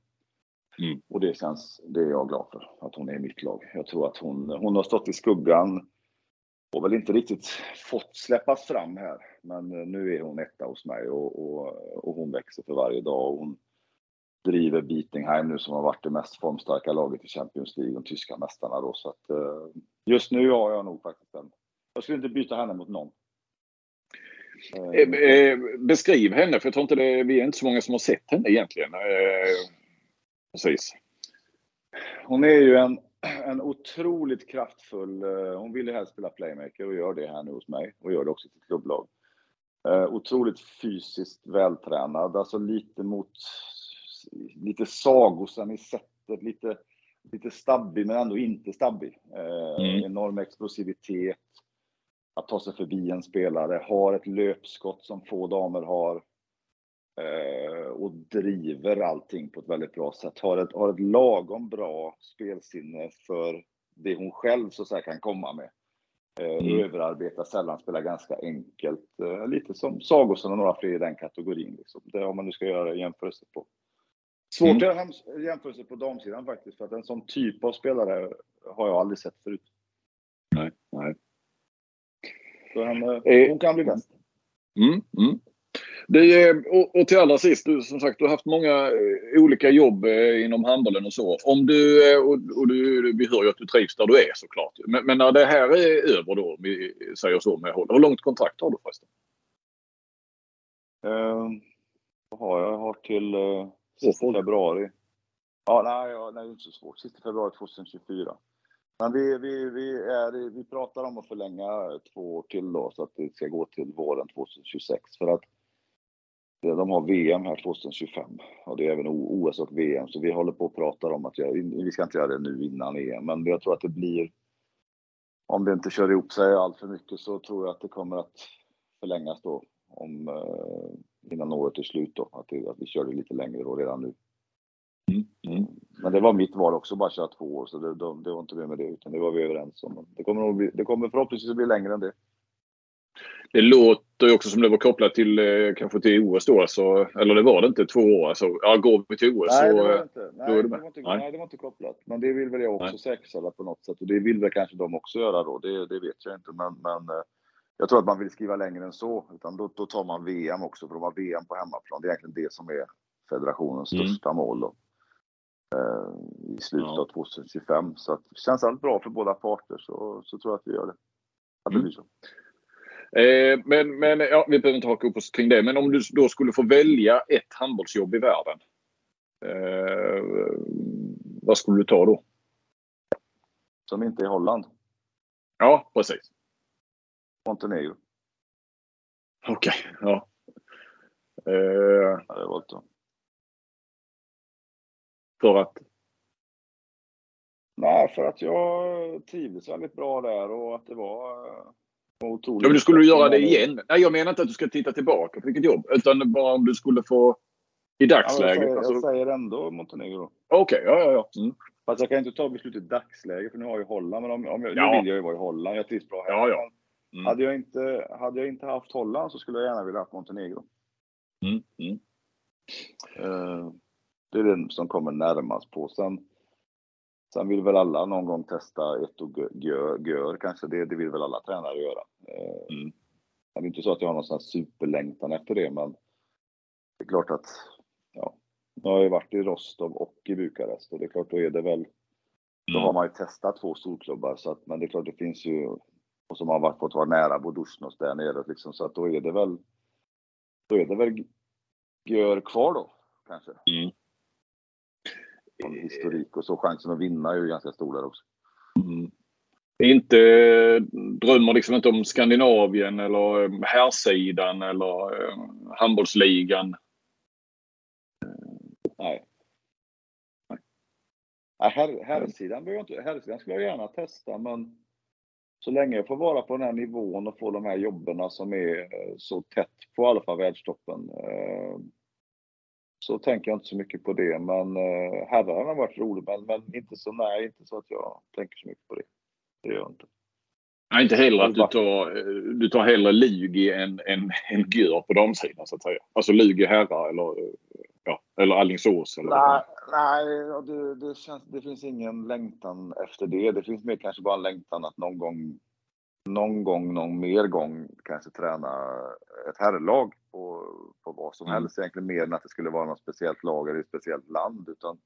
Mm. Och det känns, det är jag glad för, att hon är i mitt lag. Jag tror att hon, hon har stått i skuggan och väl inte riktigt fått släppas fram här. Men eh, nu är hon etta hos mig och, och, och hon växer för varje dag. Och hon driver Bietingheim nu som har varit det mest formstarka laget i Champions League, de tyska mästarna då. Så att, eh, just nu har jag nog faktiskt en... Jag skulle inte byta henne mot någon. Eh, beskriv henne, för jag tror inte det, vi är inte så många som har sett henne egentligen. Precis. Hon är ju en en otroligt kraftfull, eh, hon vill ju helst spela playmaker och gör det här nu hos mig och gör det också till klubblag. Uh, otroligt fysiskt vältränad, alltså lite mot, lite sagosen i sättet, lite, lite stabbig men ändå inte stabbig. Mm. Enorm explosivitet, att ta sig förbi en spelare, har ett löpskott som få damer har. Eh, och driver allting på ett väldigt bra sätt. Har ett, har ett lagom bra spelsinne för det hon själv så att säga kan komma med. Eh, mm. Överarbetar sällan, spelar ganska enkelt. Eh, lite som Sagosen och några fler i den kategorin. Liksom. Det om man nu ska göra jämförelse på. Svårt mm. att göra jämförelse på damsidan faktiskt, för att en sån typ av spelare har jag aldrig sett förut. Nej, nej. Så han, eh, hon kan bli bäst. Mm, mm. Det, och, och till allra sist, du, som sagt, du har haft många eh, olika jobb eh, inom handbollen och så. Om du, eh, och, och du, vi hör ju att du trivs där du är såklart. Men, men när det här är över då, vi säger så med håll. Hur långt kontrakt har du förresten? Uh, vad har jag? Jag har till sista februari. Ja, nej, ja, nej, det är inte så svårt. Sista februari 2024. Men vi, vi, vi, är, vi pratar om att förlänga två år till då, så att det ska gå till våren 2026. För att de har VM här 2025 och det är även OS och VM, så vi håller på och pratar om att göra, vi ska inte göra det nu innan EM, men jag tror att det blir, om det inte kör ihop sig allt för mycket så tror jag att det kommer att förlängas då om, eh, innan året är slut då, att, det, att vi kör det lite längre då redan nu. Mm. Mm. Men det var mitt val också, bara köra två år, så det, det, det var inte mer med det, utan det var vi överens om. Det kommer, bli, det kommer förhoppningsvis att bli längre än det. Det låter ju också som det var kopplat till eh, kanske till OS då. Alltså, eller det var det inte, två år. Alltså, ja, går vi till OS nej, så... Det var inte. Nej, det, det var inte, nej. nej, det var inte kopplat. Men det vill väl jag också nej. säkerställa på något sätt. Och det vill väl kanske de också göra då. Det, det vet jag inte. Men, men eh, jag tror att man vill skriva längre än så. Utan då, då tar man VM också. För de har VM på hemmaplan. Det är egentligen det som är federationens mm. största mål då. Eh, I slutet ja. av 2025. Så att, känns allt bra för båda parter så, så tror jag att vi gör det. Att det mm. blir så. Eh, men men ja, vi behöver inte haka upp oss kring det. Men om du då skulle få välja ett handbollsjobb i världen. Eh, vad skulle du ta då? Som inte är Holland? Ja, precis. Montenegro. Okej, okay, ja. Uh, ja, det var. För att? Nej, för att jag trivdes väldigt bra där och att det var otroligt. Ja, men du skulle du göra det igen? Nej, jag menar inte att du ska titta tillbaka på vilket jobb, utan bara om du skulle få i dagsläget. Ja, jag, säger, alltså... jag säger ändå Montenegro. Okej, okay, ja, ja, ja. Mm. Fast jag kan inte ta beslut i dagsläget för nu har jag ju Holland. Men om, om jag, ja. nu vill jag ju vara i Holland. Jag trivs bra här. Ja, ja. Mm. Hade, jag inte, hade jag inte haft Holland så skulle jag gärna vilja ha Montenegro. Mm. Mm. Uh, det är den som kommer närmast på. Sen, sen vill väl alla någon gång testa ett och gör, gör kanske. Det, det vill väl alla tränare göra. Uh, mm. Det är inte så att jag har någon sån superlängtan efter det, men det är klart att ja, nu har jag varit i Rostov och i Bukarest och det är klart, då är det väl då har mm. man ju testat två storklubbar, så att, men det är klart det finns ju, och som har varit, fått vara nära Bodosjnos där nere, liksom, så att då är det väl, då är det väl Gör kvar då, kanske. Mm. Historik och så, chansen att vinna är ju ganska stor där också. Mm. Inte, drömmer liksom inte om Skandinavien eller herrsidan eller eh, handbollsligan? Nej. Nej, här, herrsidan, herrsidan skulle jag gärna testa, men så länge jag får vara på den här nivån och få de här jobben som är eh, så tätt på i alla fall världstoppen, eh, så tänker jag inte så mycket på det. Men eh, herrarna har varit roligt, men, men inte så, nej, inte så att jag tänker så mycket på det. Det gör jag inte. Nej, inte heller att du tar, du tar hellre Lugi än, än, än Gür på damsidan så att säga. Alltså Lugi herrar eller ja, eller Alingsås? Eller nej, nej det, det, känns, det finns ingen längtan efter det. Det finns mer kanske bara en längtan att någon gång, någon gång, någon mer gång kanske träna ett herrlag på, på vad som mm. helst. Egentligen mer än att det skulle vara något speciellt lag eller ett speciellt land. Utan,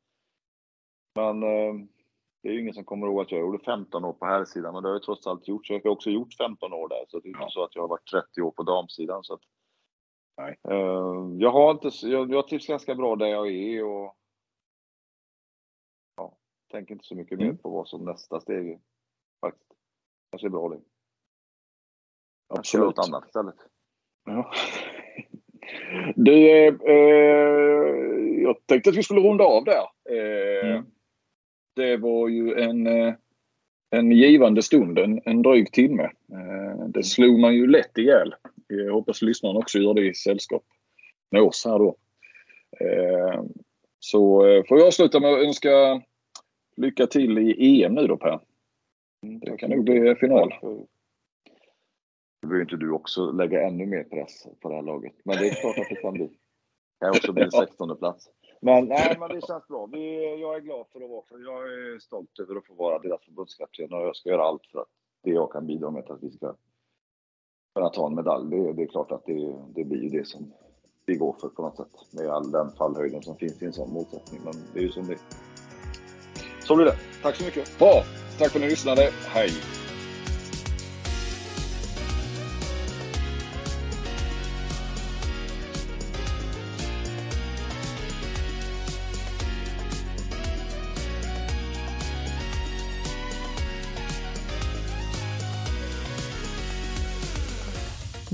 men eh, det är ju ingen som kommer ihåg att jag gjorde 15 år på här sidan men det har jag trots allt gjort. Så jag har också gjort 15 år där. Så det är inte så att jag har varit 30 år på damsidan. Så att, Nej. Uh, jag har inte, jag, jag trivs ganska bra där jag är och ja, tänker inte så mycket mm. mer på vad som nästa steg är. Faktiskt. Kanske är bra det. Absolut. Något annat istället. Ja. Du, eh, eh, jag tänkte att vi skulle runda av där. Eh, mm. Det var ju en, eh, en givande stund, en, en dryg timme. Eh, det slog man ju lätt ihjäl. Jag hoppas lyssnarna också gör det i sällskap med oss här då. Eh, så får jag avsluta med att önska lycka till i EM nu då Per. Mm, det kan nog bli final. Behöver inte du också lägga ännu mer press på det här laget. Men det är klart att det kan bli. Det kan också bli en 16 plats. Men, nej, men det känns bra. Vi, jag är glad för att vara för Jag är stolt över att få vara deras förbundskapten och jag ska göra allt för att det jag kan bidra med att vi ska kunna ta en medalj. Det, det är klart att det, det blir ju det som vi går för på något sätt. Med all den fallhöjden som finns i en sån motsättning. Men det är ju som det Så blir det. Tack så mycket. Bra. Tack för att ni lyssnade. Hej.